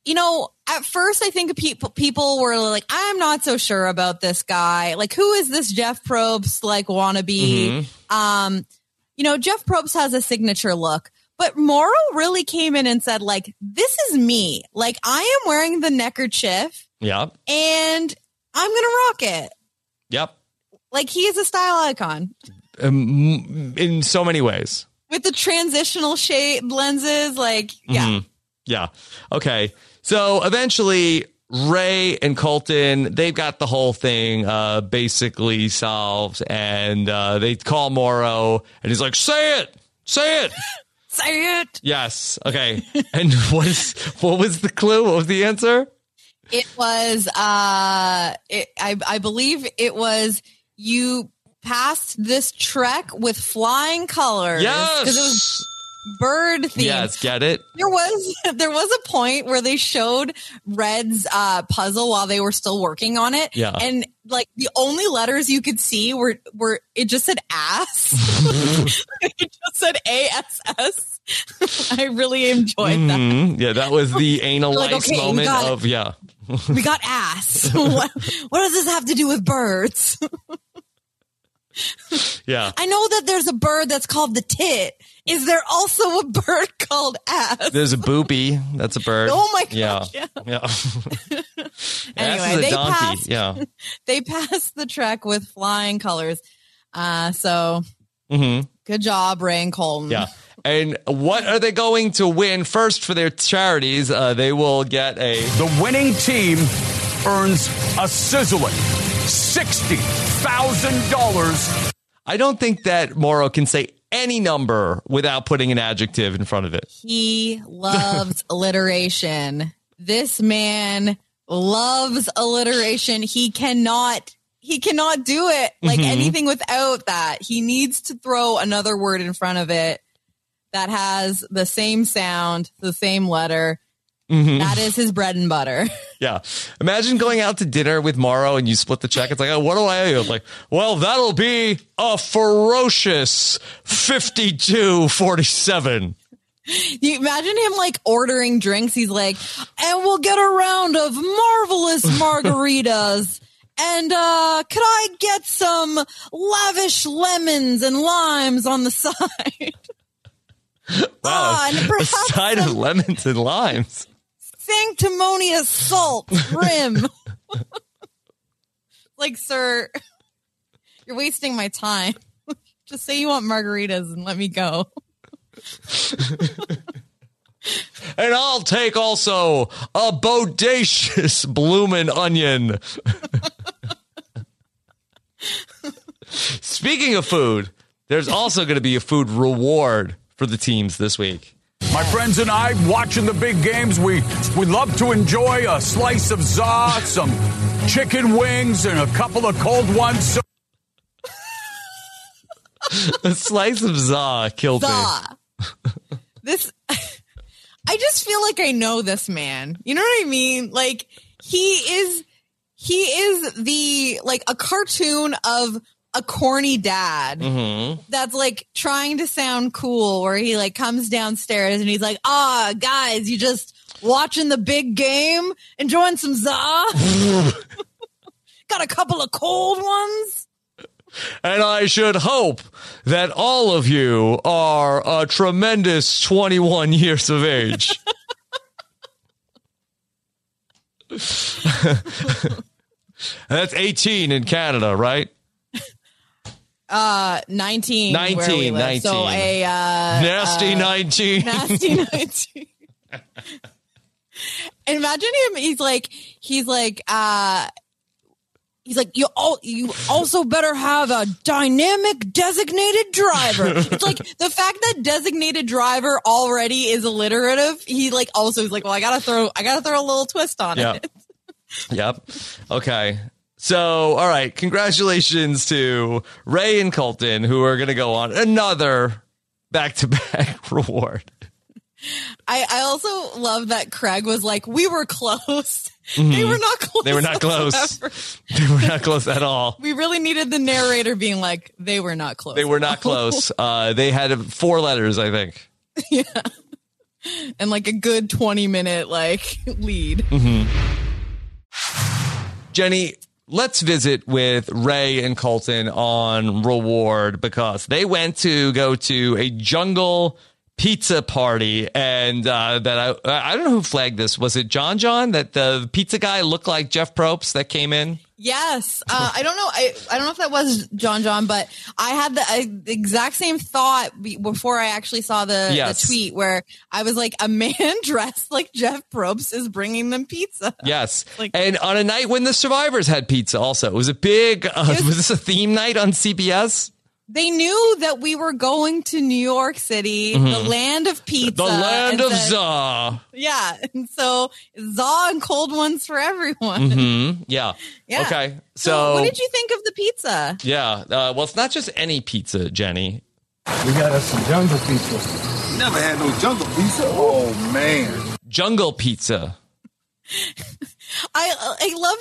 you know, at first I think people people were like, I'm not so sure about this guy. Like, who is this Jeff Probst like wannabe? Mm-hmm. Um, you know, Jeff Probst has a signature look. But Mauro really came in and said, like, this is me. Like, I am wearing the neckerchief yep, and I'm going to rock it. yep. Like, he is a style icon Um, in so many ways. with the transitional shape lenses. Like, yeah. Mhm. Yeah. Okay. So eventually, Ray and Colton, they've got the whole thing uh, basically solved, and uh, they call Mauro, and he's like, "Say it, say it." (laughs) Say it. yes. Okay. and (laughs) what is what was the clue? What was the answer? It was, uh, it, I, I believe it was you passed this trek with flying colors. Yes. Because it was bird themed. Yes. Get it? There was (laughs) there was a point where they showed Red's uh, puzzle while they were still working on it. Yeah. And like the only letters you could see were were it just said ass. (laughs) it just said A S S. (laughs) I really enjoyed that. Mhm. Yeah, that was the anal Like, okay, moment got of yeah. We got ass. what, what does this have to do with birds? Yeah. I know that there's a bird that's called the tit. Is there also a bird called ass? There's a booby. That's a bird. Oh my Yeah. gosh, yeah. (laughs) Yeah. (laughs) Ass Anyway, they donkey. passed- Yeah. (laughs) they passed the trek with flying colors. Uh, so hmm good job, Ray and Colton. Yeah. And what are they going to win first for their charities? Uh, they will get a. The winning team earns a sizzling $60,000 I don't think that Mauro can say any number without putting an adjective in front of it. He loves (laughs) alliteration. This man loves alliteration. He cannot he cannot do it like Mm-hmm. anything without that. He needs to throw another word in front of it that has the same sound, the same letter. Mm-hmm. That is his bread and butter. (laughs) Yeah. Imagine going out to dinner with Mauro and you split the check. It's like, oh, what do I owe? You? like, well, that'll be a ferocious 5247. You imagine him like ordering drinks. He's like, and we'll get a round of marvelous (laughs) margaritas. And uh could I get some lavish lemons and limes on the (laughs) side? Wow. Ah, and a side of lemons and limes. Sanctimonious salt rim. (laughs) like, sir, you're wasting my time. (laughs) Just say you want margaritas and let me go. (laughs) And I'll take also a bodacious bloomin' onion. Speaking of food, there's also going to be a food reward for the teams this week. My friends and I, watching the big games, we, we love to enjoy a slice of za, (laughs) some chicken wings, and a couple of cold ones. So A slice of za killed me. Duh. this (laughs) I just feel like I know this man. You know what I mean? Like he is he is the like a cartoon of a corny dad that's like trying to sound cool where he like comes downstairs and he's like, "Ah, guys, you just watching the big game, enjoying some za? (laughs) Got a couple of cold ones?" And I should hope that all of you are a tremendous 21 years of age. (laughs) (laughs) That's 18 in Canada, right? Uh 19 where we 19, live. So a uh Nasty uh, 19. nasty (laughs) 19. Imagine him. He's like, he's like, uh, he's like, you all, you also better have a dynamic designated driver. it's like (laughs) the fact that designated driver already is alliterative. He like also is like, well, I gotta throw, I gotta throw a little twist on Yeah. it. (laughs) Yep. Okay. So, all right. Congratulations to Ray and Colton, who are going to go on another back to back reward. I, I also love that Craig was like, we were close. They were not close. Mm-hmm. They were not close. (laughs) They were not close at all. We really needed the narrator being like, they were not close. They were not close. (laughs) Uh, they had four letters, I think. yeah. and like a good 20 minute like lead. Jenny, let's visit with Ray and Colton on reward because they went to go to a jungle pizza party and uh, that I I don't know who flagged this. Was it John John that the pizza guy looked like Jeff Probst that came in? Yes. Uh, I don't know. I, I don't know if that was John John, but I had the, I, the exact same thought before I actually saw the, Yes. the tweet where I was like, a man (laughs) dressed like Jeff Probst is bringing them pizza. Yes. (laughs) Like- and on a night when the survivors had pizza also. It was a big uh, was- (laughs) was this a theme night on CBS? They knew that we were going to New York City, the land of pizza. Mm-hmm. The land of said- za. Yeah. And so, za and cold ones for everyone. Hmm? (laughs) Yeah. Yeah. Okay. So, So, what did you think of the pizza? yeah. Uh, well, it's not just any pizza, Jenny. We got us some jungle pizza. Never had no jungle pizza. Oh man. Jungle pizza. (laughs) I I love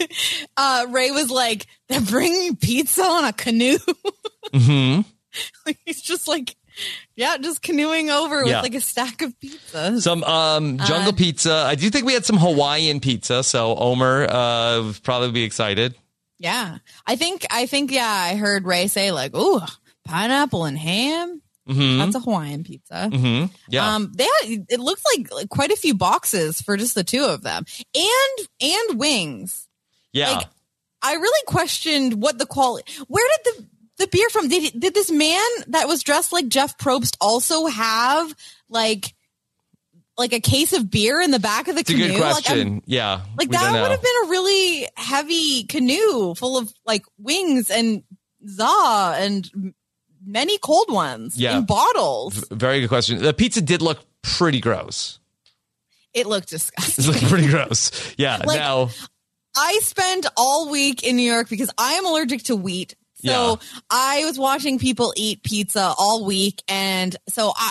that (laughs) uh, Ray was like, "They're bringing pizza on a canoe." (laughs) hmm like, he's just like, yeah, just canoeing over Yeah. with like a stack of pizza. Some um, jungle Uh, pizza. I do think we had some Hawaiian pizza, so Omer uh, would probably be excited. yeah, I think I think yeah, I heard Ray say like, "Ooh, pineapple and ham." Hmm That's a Hawaiian pizza. hmm Yeah. Um, they had, it looks like, like quite a few boxes for just the two of them, and and wings. yeah. like, I really questioned what the quality. Where did the the beer from? Did did this man that was dressed like Jeff Probst also have like like a case of beer in the back of the it's a canoe? good Like, question. I'm- yeah. Like, that would have been a really heavy canoe full of like wings and za and many cold ones Yeah. in bottles. Very good question. The pizza did look pretty gross. It looked disgusting. It looked pretty (laughs) gross. Yeah. Like, now, I spent all week in New York because I am allergic to wheat. So I was watching people eat pizza all week. And so I,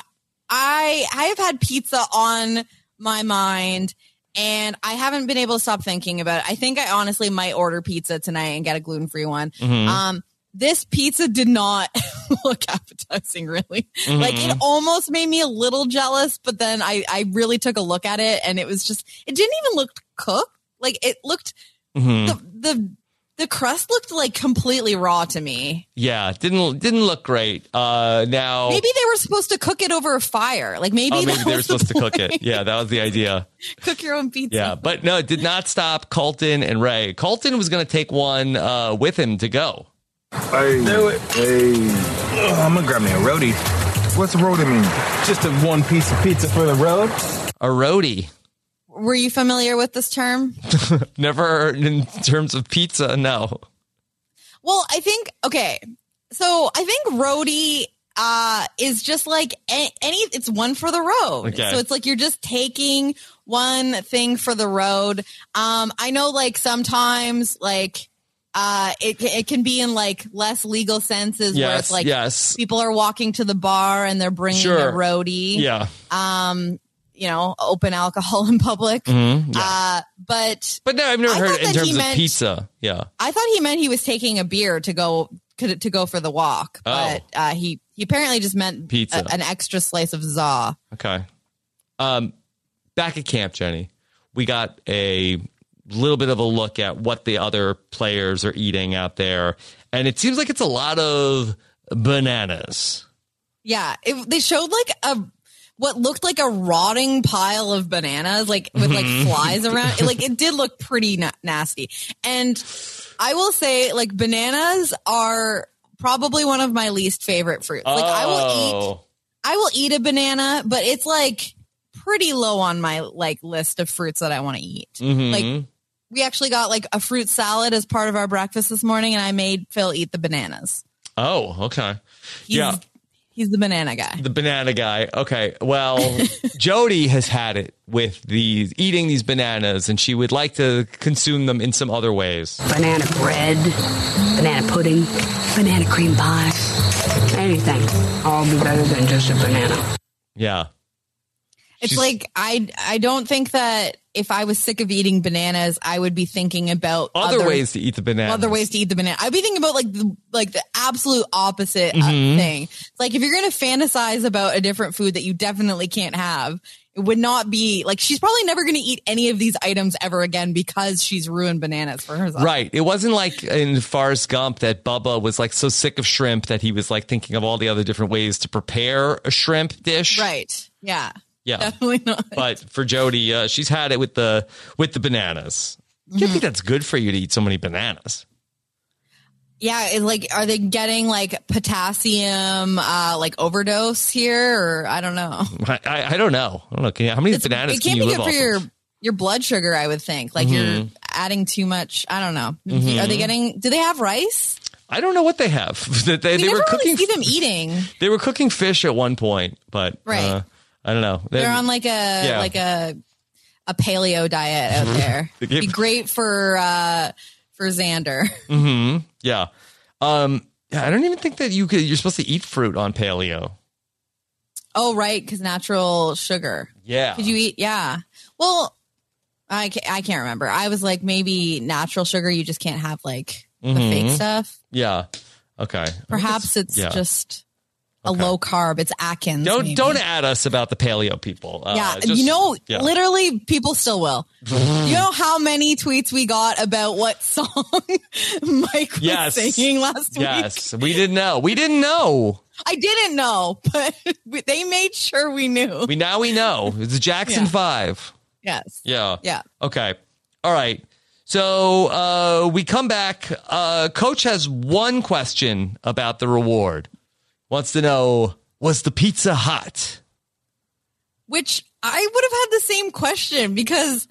I, I have had pizza on my mind and I haven't been able to stop thinking about it. I think I honestly might order pizza tonight and get a gluten free one. Mhm. Um, this pizza did not (laughs) look appetizing, really. Like it almost made me a little jealous, but then I, I really took a look at it and it was just, it didn't even look cooked. Like it looked, Mhm. the, the, the crust looked like completely raw to me. yeah, didn't didn't look great. Uh, now Maybe they were supposed to cook it over a fire. Like maybe, oh, maybe they were was the supposed to cook it. Yeah, that was the idea. (laughs) cook your own pizza. Yeah, but no, it did not stop Colton and Ray. Colton was going to take one uh, with him to go. Hey, Do it. hey. Ugh, I'm gonna grab me a roadie. What's a roadie mean? Just a one piece of pizza for the road. A roadie. Were you familiar with this term? (laughs) Never in terms of pizza. No. Well, I think okay. So I think roadie uh is just like a- any it's one for the road. Okay. So it's like you're just taking one thing for the road. Um I know like sometimes like uh it it can be in like less legal senses where Yes. it's like yes. people are walking to the bar and they're bringing Sure. a roadie. Yeah. Um you know, open alcohol in public. Mhm, yeah. Uh but but no, I've never I heard it in that he terms of meant- pizza. Yeah. I thought he meant he was taking a beer to go to go for the walk, but uh, he he apparently just meant Oh. Pizza. a- an extra slice of za. Okay. Um, back at camp, Jenny, we got a little bit of a look at what the other players are eating out there, and it seems like it's a lot of bananas. Yeah, it, they showed like a what looked like a rotting pile of bananas, like with like Mm-hmm. flies around. It, like it (laughs) did look pretty na- nasty, and I will say, like bananas are probably one of my least favorite fruits. Like I will eat Oh. I will eat a banana, but it's like pretty low on my like list of fruits that I want to eat. Mhm. Like we actually got like a fruit salad as part of our breakfast this morning, and I made Phil eat the bananas. Oh, okay. He's, yeah. he's the banana guy. The banana guy. Okay. Well, (laughs) Jodie has had it with these eating these bananas and she would like to consume them in some other ways. Banana bread, banana pudding, banana cream pie, anything. All be better than just a banana. Yeah. It's She's- like I I don't think that if I was sick of eating bananas, I would be thinking about Other, ways to eat the banana. other ways to eat the banana. I'd be thinking about like the like the absolute opposite uh, Mhm. thing. It's like if you're gonna fantasize about a different food that you definitely can't have, it would not be like she's probably never gonna eat any of these items ever again because she's ruined bananas for herself. Right. It wasn't like in Forrest Gump that Bubba was like so sick of shrimp that he was like thinking of all the other different ways to prepare a shrimp dish. Right. Yeah. Yeah. Definitely not. But for Jodie, uh, she's had it with the with the bananas. Do you Mm-hmm. think that's good for you to eat so many bananas? Yeah, like are they getting like potassium uh like overdose here or I don't know. I, I, I don't know. I don't know. Can you, how many it's, bananas it can can't you be good for your of? your blood sugar, I would think. Like you're Mhm. adding too much. I don't know. Mhm. Are they getting? Do they have rice? I don't know what they have. (laughs) they, they, We they were cooking. really see them eating. They were cooking fish at one point, but Right. uh, I don't know. They're on like a Yeah. like a a paleo diet out there. (laughs) They give- Be great for uh for Xander. (laughs) hmm Yeah. Um. Yeah. I don't even think that you could. You're supposed to eat fruit on paleo. Oh, right, because natural sugar. Yeah. Could you eat? Yeah. Well, I can't, I can't remember. I was like maybe natural sugar. You just can't have like the Mhm. fake stuff. Yeah. Okay. Perhaps it's yeah. just a low carb. It's Atkins. Don't maybe. don't add us about the paleo people. Uh, yeah, just- you know, yeah. literally, people still will. (laughs) you know how many tweets we got about what song (laughs) Mike was Yes. singing last week? Yes, we didn't know. We didn't know. I didn't know, (laughs) but we- they made sure we knew. We now we know. It's Jackson Yeah. Five. yes. Yeah. Yeah. Okay. All right. So uh, we come back. Uh, Coach has one question about the reward. Wants to know was the pizza hot? Which I would have had the same question because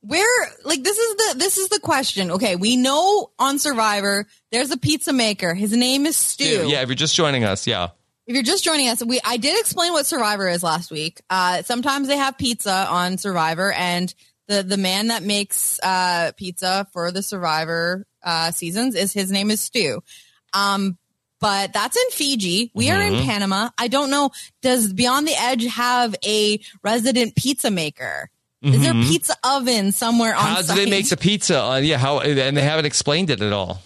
where like this is the this is the question. Okay, we know on Survivor there's a pizza maker. His name is Stu. Yeah. If you're just joining us, yeah. If you're just joining us, we I did explain what Survivor is last week. Uh, sometimes they have pizza on Survivor, and the the man that makes uh, pizza for the Survivor uh, seasons is his name is Stu. Um, but that's in Fiji. We are in Mhm. Panama. I don't know. Does Beyond the Edge have a resident pizza maker? Is there Mhm. pizza oven somewhere on How do they make the pizza? Uh, yeah. How and they haven't explained it at all.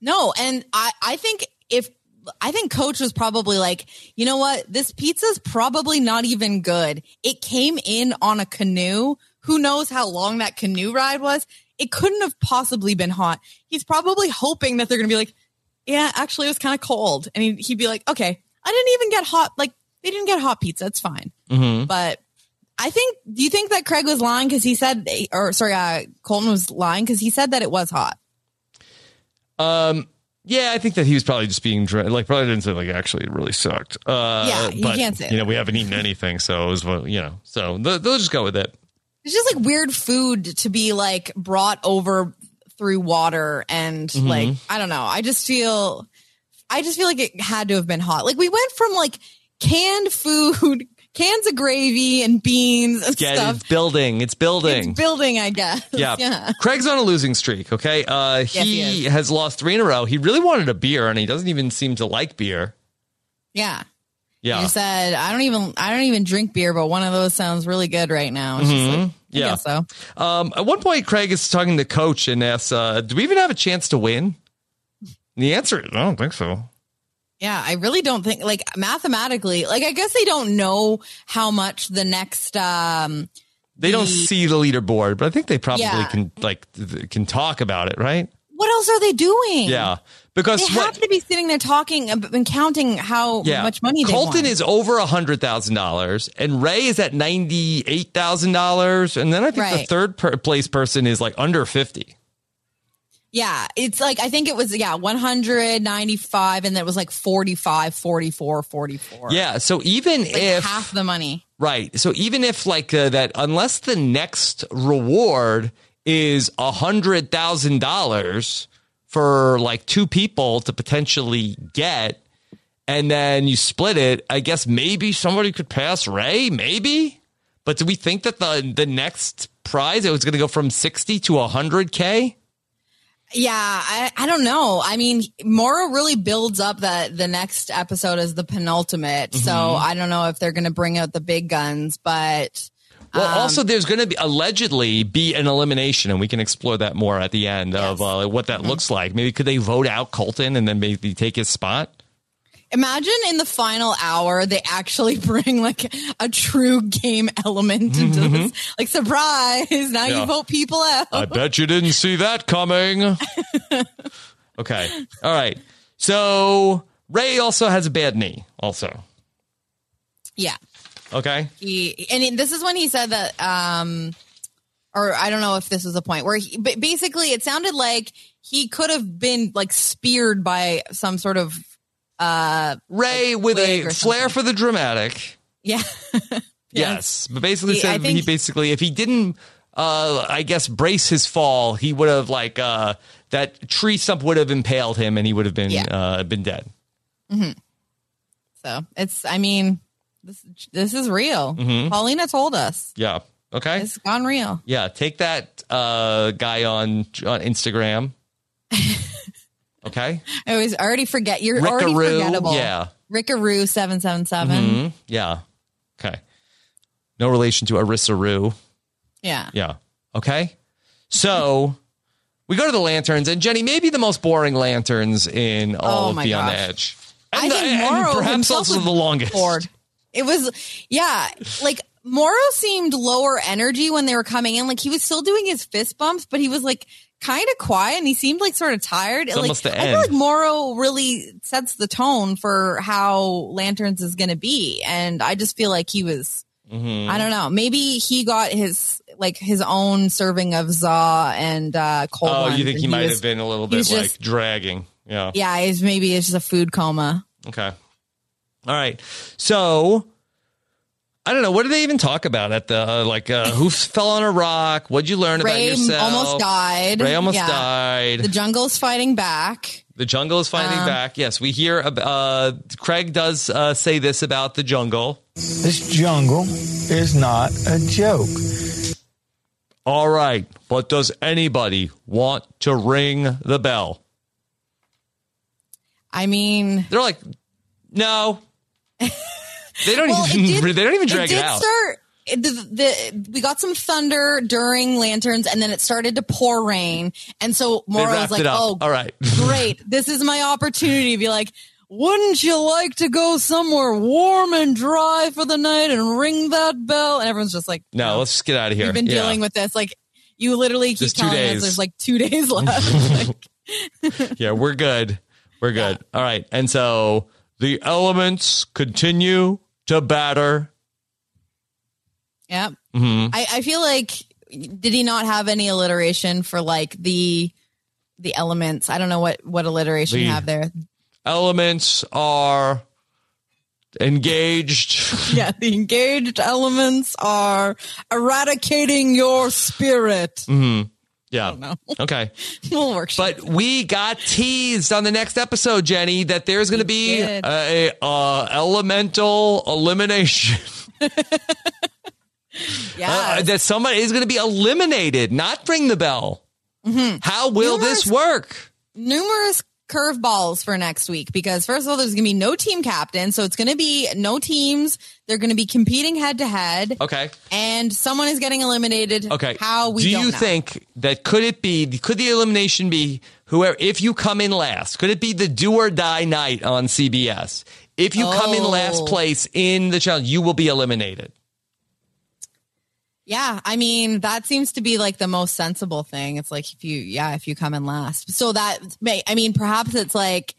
No, and I, I think if I think coach was probably like, you know what, this pizza's probably not even good. It came in on a canoe. Who knows how long that canoe ride was? It couldn't have possibly been hot. He's probably hoping that they're gonna be like, yeah, actually it was kind of cold. And he'd, he'd be like, okay, I didn't even get hot. Like they didn't get hot pizza. It's fine. Mm-hmm. But I think, do you think that Craig was lying? Cause he said, or sorry, uh, Colton was lying because he said that it was hot. Um. Yeah, I think that he was probably just being like probably didn't say like actually it really sucked. Uh, Yeah, you but, can't say You know, we haven't eaten anything, so it was you know, so they'll just go with it. It's just like weird food to be like brought over through water and Mhm. like I don't know. I just feel I just feel like it had to have been hot. Like we went from like canned food, (laughs) cans of gravy and beans and Yeah, stuff. it's building. It's building. It's building, I guess. (laughs) yeah. yeah. Craig's on a losing streak. Okay, uh, he, he has lost three in a row. He really wanted a beer, and he doesn't even seem to like beer. Yeah. Yeah. He said I don't even I don't even drink beer, but one of those sounds really good right now. It's just Mhm. like, Yeah. guess so. Um, at one point, Craig is talking to coach and asks, uh, "Do we even have a chance to win?" And the answer is, "I don't think so." Yeah, I really don't think like mathematically, like I guess they don't know how much the next um They don't see the leaderboard, but I think they probably Yeah. can like can talk about it, right? What else are they doing? Yeah, because They what? have to be sitting there talking and counting how yeah, much money they Colton won. is over a hundred thousand dollars, and Ray is at ninety eight thousand dollars, and then I think the third per- place person is like under fifty. yeah, it's like I think it was yeah, 195 and then it was like 45, 44, 44. Yeah, so even Like if half the money. Right. So even if like uh, that, unless the next reward is a hundred thousand dollars for like two people to potentially get, and then you split it, I guess maybe somebody could pass Ray, maybe. But do we think that the the next prize it was going to go from sixty to hundred k? Yeah, I, I don't know. I mean, Mauro really builds up that the next episode is the penultimate. So Mhm. I don't know if they're going to bring out the big guns, but Well, um, also there's going to be allegedly be an elimination, and we can explore that more at the end of uh, what Mm-hmm. that looks like. Maybe could they vote out Colton and then maybe take his spot? imagine in the final hour they actually (laughs) bring like a true game element into this. Like surprise! Now Mm-hmm. Yeah. you vote people out. I bet you didn't see that coming. (laughs) okay. All right. So Ray also has a bad knee, also. yeah. Okay. he and this is when he said that um or i don't know if this was a point where he but basically it sounded like he could have been like speared by some sort of uh Ray with a flair for the dramatic. (laughs) yeah Yes. But basically He- said he basically if he didn't uh I guess brace his fall, he would have like uh that tree stump would have impaled him and he would have been Yeah. uh been dead. Mm-hmm. so it's i mean this this is real Mhm. paulina told us Yeah. Okay. it's gone real Yeah, take that uh guy on on Instagram. (laughs) okay? i always already forget you're already forgettable yeah. rickaroo 777 Mhm. Yeah. Okay. No relation to Arissa Roo. yeah Yeah. Okay. So we go to the lanterns, and Jenny, maybe the most boring lanterns in all Oh of Beyond the gosh. Edge. I And, think and Mauro perhaps also the longest. bored. It was, yeah, like Mauro seemed lower energy when they were coming in. Like he was still doing his fist bumps, but he was like kind of quiet and he seemed like sort of tired. It's like, almost the I feel like Mauro really sets the tone for how Lanterns is going to be. And I just feel like he was, Mhm. I don't know, maybe he got his, like his own serving of Zaw and, uh, cold Oh, you think and he might was- have been a little bit like just- dragging? Yeah. Yeah, he's maybe it's just a food coma. Okay. All right. So I don't know. What did they even talk about at the uh, like? Uh, who fell on a rock? What'd you learn Ray about yourself? almost died. Ray almost Yeah. died. The jungle's fighting back. The jungle is fighting Um, back. Yes, we hear. Uh, Craig does uh, say this about the jungle. This jungle is not a joke. All right, but does anybody want to ring the bell? I mean, They're like, no. They don't well, even. (laughs) did- they don't even drag it, did out. Start, it- the, the, we got some thunder during lanterns, and then it started to pour rain, and so Mauro was like, "Oh, all right. (laughs) great! This is my opportunity to be like." Wouldn't you like to go somewhere warm and dry for the night and ring that bell? And everyone's just like, no, let's just get out of here. We've been Yeah. dealing with this. Like, you literally keep Just telling days. us there's like two (laughs) days left. like, yeah, we're good. We're good. All right. And so the elements continue to batter. yeah. Mhm. I, I feel like did he not have any alliteration for like the the elements? I don't know what what alliteration you have there. Elements are engaged. (laughs) Yeah, the engaged elements are eradicating your spirit. hmm Yeah. know. (laughs) Okay. We'll work. But we got teased on the next episode, Jenny, that there's going to be did. a, uh, elemental elimination. Yeah, (laughs) (laughs) Uh, that somebody is going to be eliminated, not ring the bell. How will this work? numerous curveballs for next week because first of all, there's going to be no team captain, so it's going to be no teams. They're going to be competing head to head, Okay. and someone is getting eliminated. Okay. how we do you know. think that could it be could the elimination be whoever if you come in last? Could it be the do or die night on CBS? If you come in last Oh. place in the challenge, you will be eliminated. Yeah, I mean that seems to be like the most sensible thing. It's like if you, yeah, if you come in last, so that may, I mean, perhaps it's like,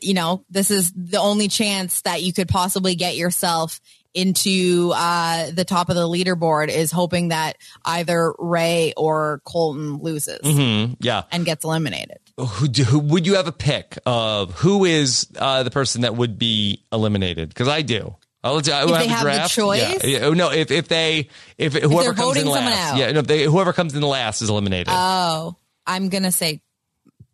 you know, this is the only chance that you could possibly get yourself into uh, the top of the leaderboard is hoping that either Ray or Colton loses mm-hmm, Yeah. and gets eliminated. Who, do- who would you have a pick of who is uh, the person that would be eliminated? Because I do. Oh, let's, uh, If they have the draft. choice? Yeah. yeah. No, if if they if whoever comes in last, out. yeah, no, if they, whoever comes in last is eliminated. Oh, I'm gonna say,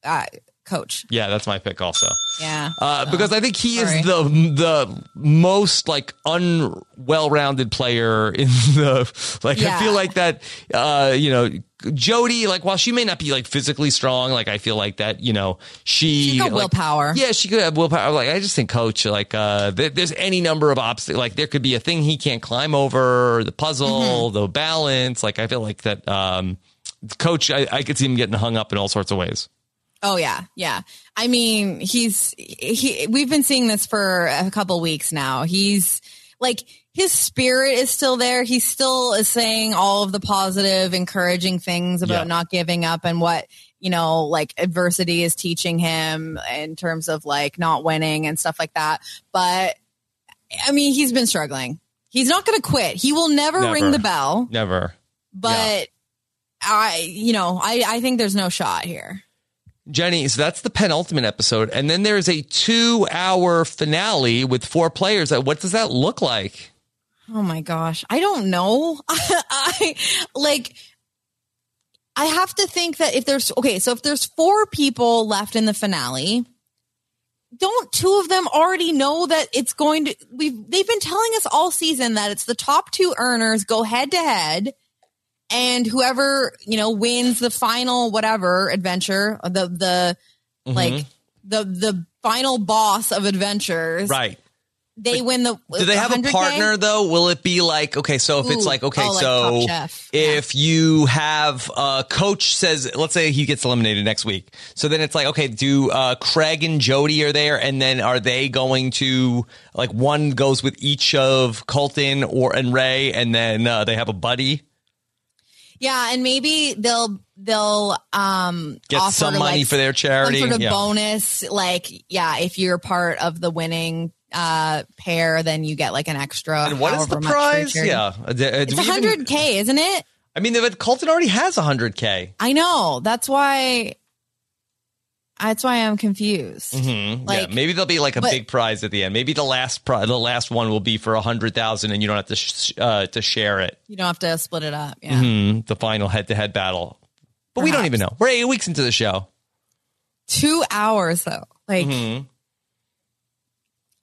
uh, coach. yeah, that's my pick also. Yeah. Uh, because I think he Sorry. is the the most like unwell-rounded player in the (laughs) like. I feel like that. Uh, you know, Jodie. Like, while she may not be like physically strong, like I feel like that. You know, she She's got like- willpower. Yeah, she could have willpower. Like I just think Coach. Like, uh, th- there's any number of obstacles. Like there could be a thing he can't climb over, the puzzle, Mm-hmm. the balance. Like I feel like that. Um, Coach, I, I could see him getting hung up in all sorts of ways. Oh yeah, yeah. I mean, he's he. We've been seeing this for a couple weeks now. He's like his spirit is still there. He still is saying all of the positive, encouraging things about Yeah. not giving up and what you know, like adversity is teaching him in terms of like not winning and stuff like that. But I mean, he's been struggling. He's not going to quit. He will never, Never. ring the bell. Never. But I, you know, I I think there's no shot here. Jenny, so that's the penultimate episode. And then there's a two hour finale with four players. Uh, What does that look like? Oh my gosh. I don't know. (laughs) I like I have to think that if there's okay, so if there's four people left in the finale, don't two of them already know that it's going to we've they've been telling us all season that it's the top two earners go head to head and whoever, you know, wins the final whatever adventure, the the Mm-hmm. like the the final boss of adventures. Right. They win the Do they have a 100K? partner though? Will it be like okay? So if it's like okay, Oh, so Chef. if you have a coach says, let's say he gets eliminated next week, so then it's like okay, do uh, Craig and Jodie are there, and then are they going to like one goes with each of Colton or and Ray, and then uh, they have a buddy Yeah, and maybe they'll they'll um get offer some money like for their charity. sort of Yeah. bonus. Like, yeah, if you're part of the winning uh pair, then you get like an extra. And what is the however much for prize? Yeah, Uh, uh, it's hundred k, isn't it? I mean, Colton already has hundred k. I know. That's why. That's why I'm confused. Mm-hmm. Like, yeah, maybe there'll be like a but- big prize at the end. Maybe the last pri- the last one will be for a hundred thousand, and you don't have to sh- uh, to share it. You don't have to split it up. Yeah. Mhm, The final head to head battle, but we don't even know. We're eight weeks into the show. Two hours though. Like, Mhm.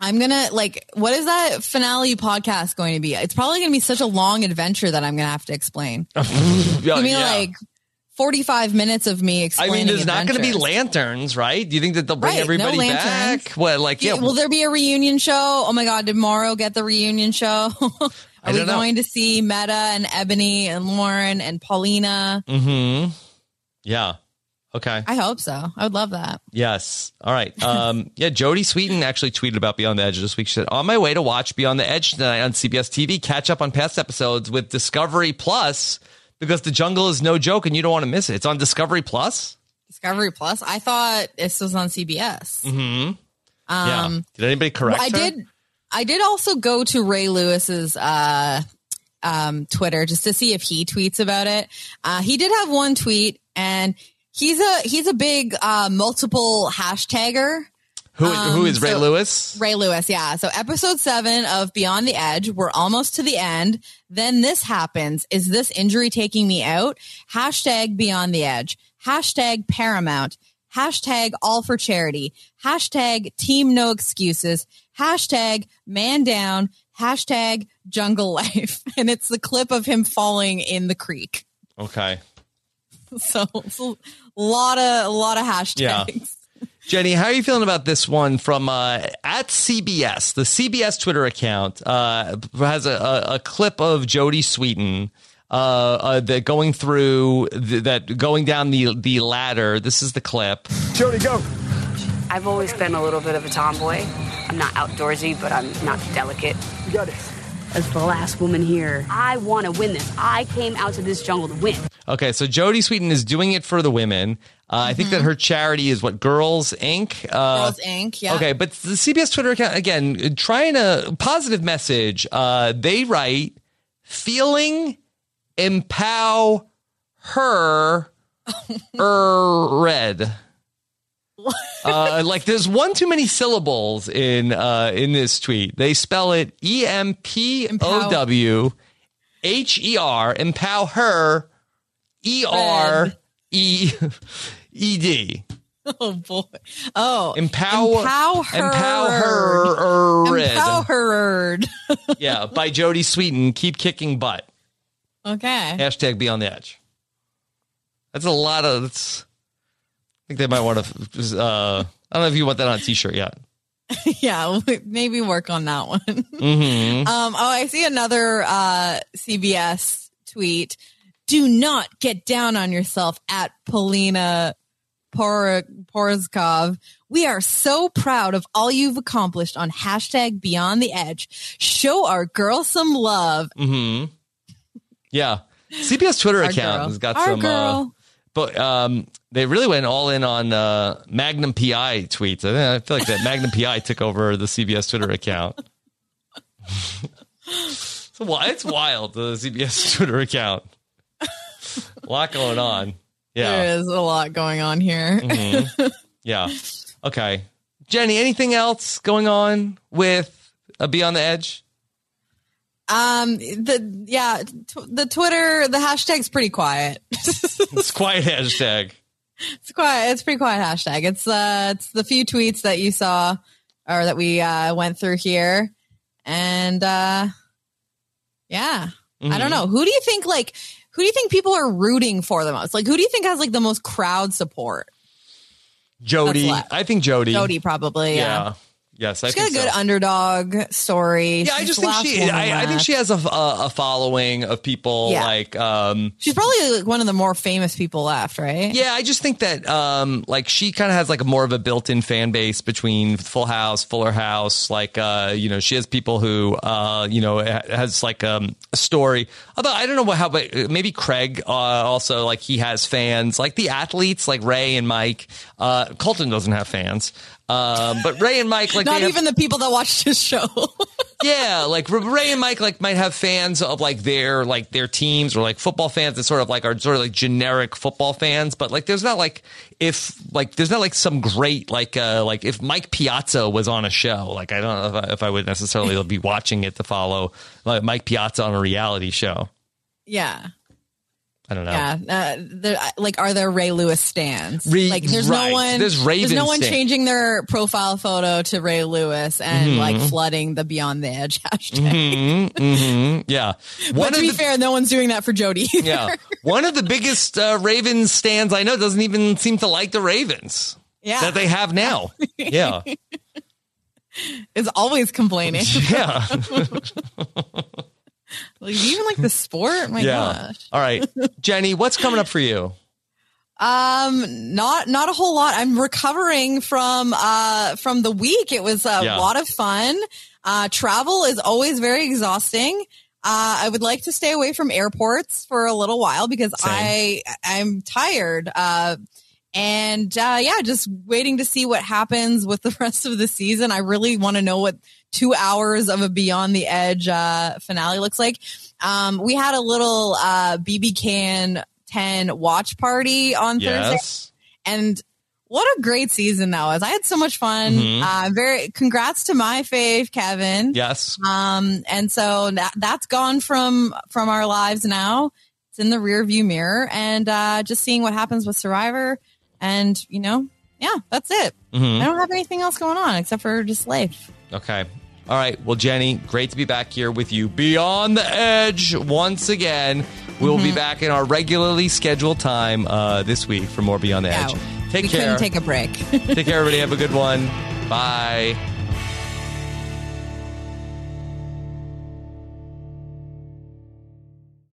I'm gonna like. What is that finale podcast going to be? It's probably going to be such a long adventure that I'm going to have to explain. (laughs) Yeah, Give me yeah. like 45 minutes of me I mean, there's not going to be lanterns, right? Do you think that they'll bring Right, no everybody lanterns. back? What, like, yeah, Will there be a reunion show? Oh my God, did Mauro get the reunion show? (laughs) Are we know. going to see Metta and Eboni and Lauren and Paulina? mm-hmm. yeah, okay, I hope so. I would love that. yes, all right. Um, (laughs) yeah, Jodie Sweetin actually tweeted about Beyond the Edge this week. She said, "On my way to watch Beyond the Edge tonight on CBS TV. Catch up on past episodes with Discovery Plus because the jungle is no joke, and you don't want to miss it. It's on Discovery Plus. Discovery Plus. I thought this was on CBS. Mm-hmm. yeah. Um, Did anybody correct? I her? did. I did also go to Ray Lewis's uh, um, Twitter just to see if he tweets about it. Uh, he did have one tweet, and he's a he's a big uh, multiple hashtagger. Who, who um, is Ray so- Lewis? Ray Lewis, yeah. So episode seven of Beyond the Edge, we're almost to the end. Then this happens. Is this injury taking me out? Hashtag Beyond the Edge. Hashtag Paramount. Hashtag All for Charity. Hashtag Team No Excuses. Hashtag Man Down. Hashtag Jungle (laughs) Life. And it's the clip of him falling in the creek. Okay. (laughs) So a lot of a lot of hashtags. Yeah. Jenny, how are you feeling about this one from uh, at CBS? The CBS Twitter account uh, has a, a, a clip of Jodie Sweetin uh, uh, that going through the, that going down the the ladder. This is the clip. Jodie, go. I've always been a little bit of a tomboy. I'm not outdoorsy, but I'm not delicate. You got it. As the last woman here, I want to win this. I came out to this jungle to win. Okay, so Jodie Sweetin is doing it for the women. Uh, I think that her charity is what Girls Inc. Uh, Girls Inc. Yeah. Okay, but the CBS Twitter account again trying a positive message. Uh, they write feeling empower her (laughs) er red. (laughs) uh, like there's one too many syllables in uh, in this tweet. They spell it E M P O W H E R. Empower her E R E E D. (laughs) Oh boy. Oh. Empower Empower. Empower. Empowered. (laughs) yeah, by Jodie Sweetin. Keep kicking butt. Okay. Hashtag be on the edge. That's a lot of. That's, think they might want to. Uh, I don't know if you want that on a t-shirt yet. (laughs) yeah, maybe work on that one. Mm-hmm. Um, oh, I see another uh, CBS tweet. Do not get down on yourself at Paulina Por- Porzkov. We are so proud of all you've accomplished on hashtag Beyond the Edge. Show our girl some love. hmm Yeah, CBS Twitter Our account girl. has got Our some. Uh, um, they really went all in on uh, Magnum PI tweets. I, I feel like that Magnum PI took over the CBS Twitter account. (laughs) it's, wi- it's wild the CBS (laughs) Twitter account. A lot going on. Yeah. There is a lot going on here. Mhm. Yeah. Okay. Jenny, anything else going on with uh, Beyond the Edge? Um, the yeah, t- the Twitter, the hashtag's pretty quiet. (laughs) It's quiet hashtag. It's quiet. It's pretty quiet hashtag. It's uh, it's the few tweets that you saw or that we uh went through here, and uh, yeah, I Mhm. don't know. Who do you think like? Who do you think people are rooting for the most? Like, who do you think has like the most crowd support? Jodie. I think Jodie. Jodie probably. Yeah. Yes, I She's got think a good so. underdog story. Yeah, I just think she. I, I think she has a, a, a following of people Yeah. like. um She's probably like one of the more famous people left, right? Yeah, I just think that um like she kind of has like a more of a built-in fan base between Full House, Fuller House. Like uh you know she has people who uh you know has like um a story. Although I don't know what how, but maybe Craig uh, also like he has fans like the athletes like Ray and Mike. Uh Colton doesn't have fans. Um, but Ray and Mike, like Not have- even the people that watched his show. (laughs) yeah, like Ray and Mike like might have fans of like their like their teams or like football fans that sort of like are sort of like generic football fans, but like there's not like if like there's not like some great like uh like if Mike Piazza was on a show, like I don't know if I, if I would necessarily be watching it to follow like Mike Piazza on a reality show. yeah. I don't know. Yeah, uh, there, like, are there Ray Lewis stands? Re- like, there's right. no one. There's Raven no one changing their profile photo to Ray Lewis and Mhm. like flooding the Beyond the Edge (laughs) hashtag. hmm hmm Yeah. but to be the- fair, no one's doing that for Jodie. either. yeah. One of the biggest uh, Ravens stands I know doesn't even seem to like the Ravens. Yeah. That they have now. Yeah. (laughs) is always complaining. (laughs) Yeah. (laughs) like, do you even like the sport? My yeah. gosh. All right. (laughs) Jenny, what's coming up for you? Um, not not a whole lot. I'm recovering from uh from the week. It was a Yeah. lot of fun. Uh, travel is always very exhausting. Uh, I would like to stay away from airports for a little while because I I'm tired. Uh, and uh, yeah, just waiting to see what happens with the (laughs) rest of the season. I really want to know what two hours of a Beyond the Edge uh, finale looks like. Um, we had a little uh, BB Can 10 watch party on Thursday, and what a great season that was! I had so much fun. Mhm. Uh, very congrats to my fave Kevin. Yes. Um, and so that that's gone from from our lives now. It's in the rear view mirror, and uh, just seeing what happens with Survivor, and you know, yeah, that's it. Mhm. I don't have anything else going on except for just life. Okay. All right. Well, Jenny, great to be back here with you beyond the edge once again. We'll be Mhm. back in our regularly scheduled time uh, this week for more Beyond the Edge. Take we care. couldn't take a break. take care, everybody. Have a good one. (laughs) Bye.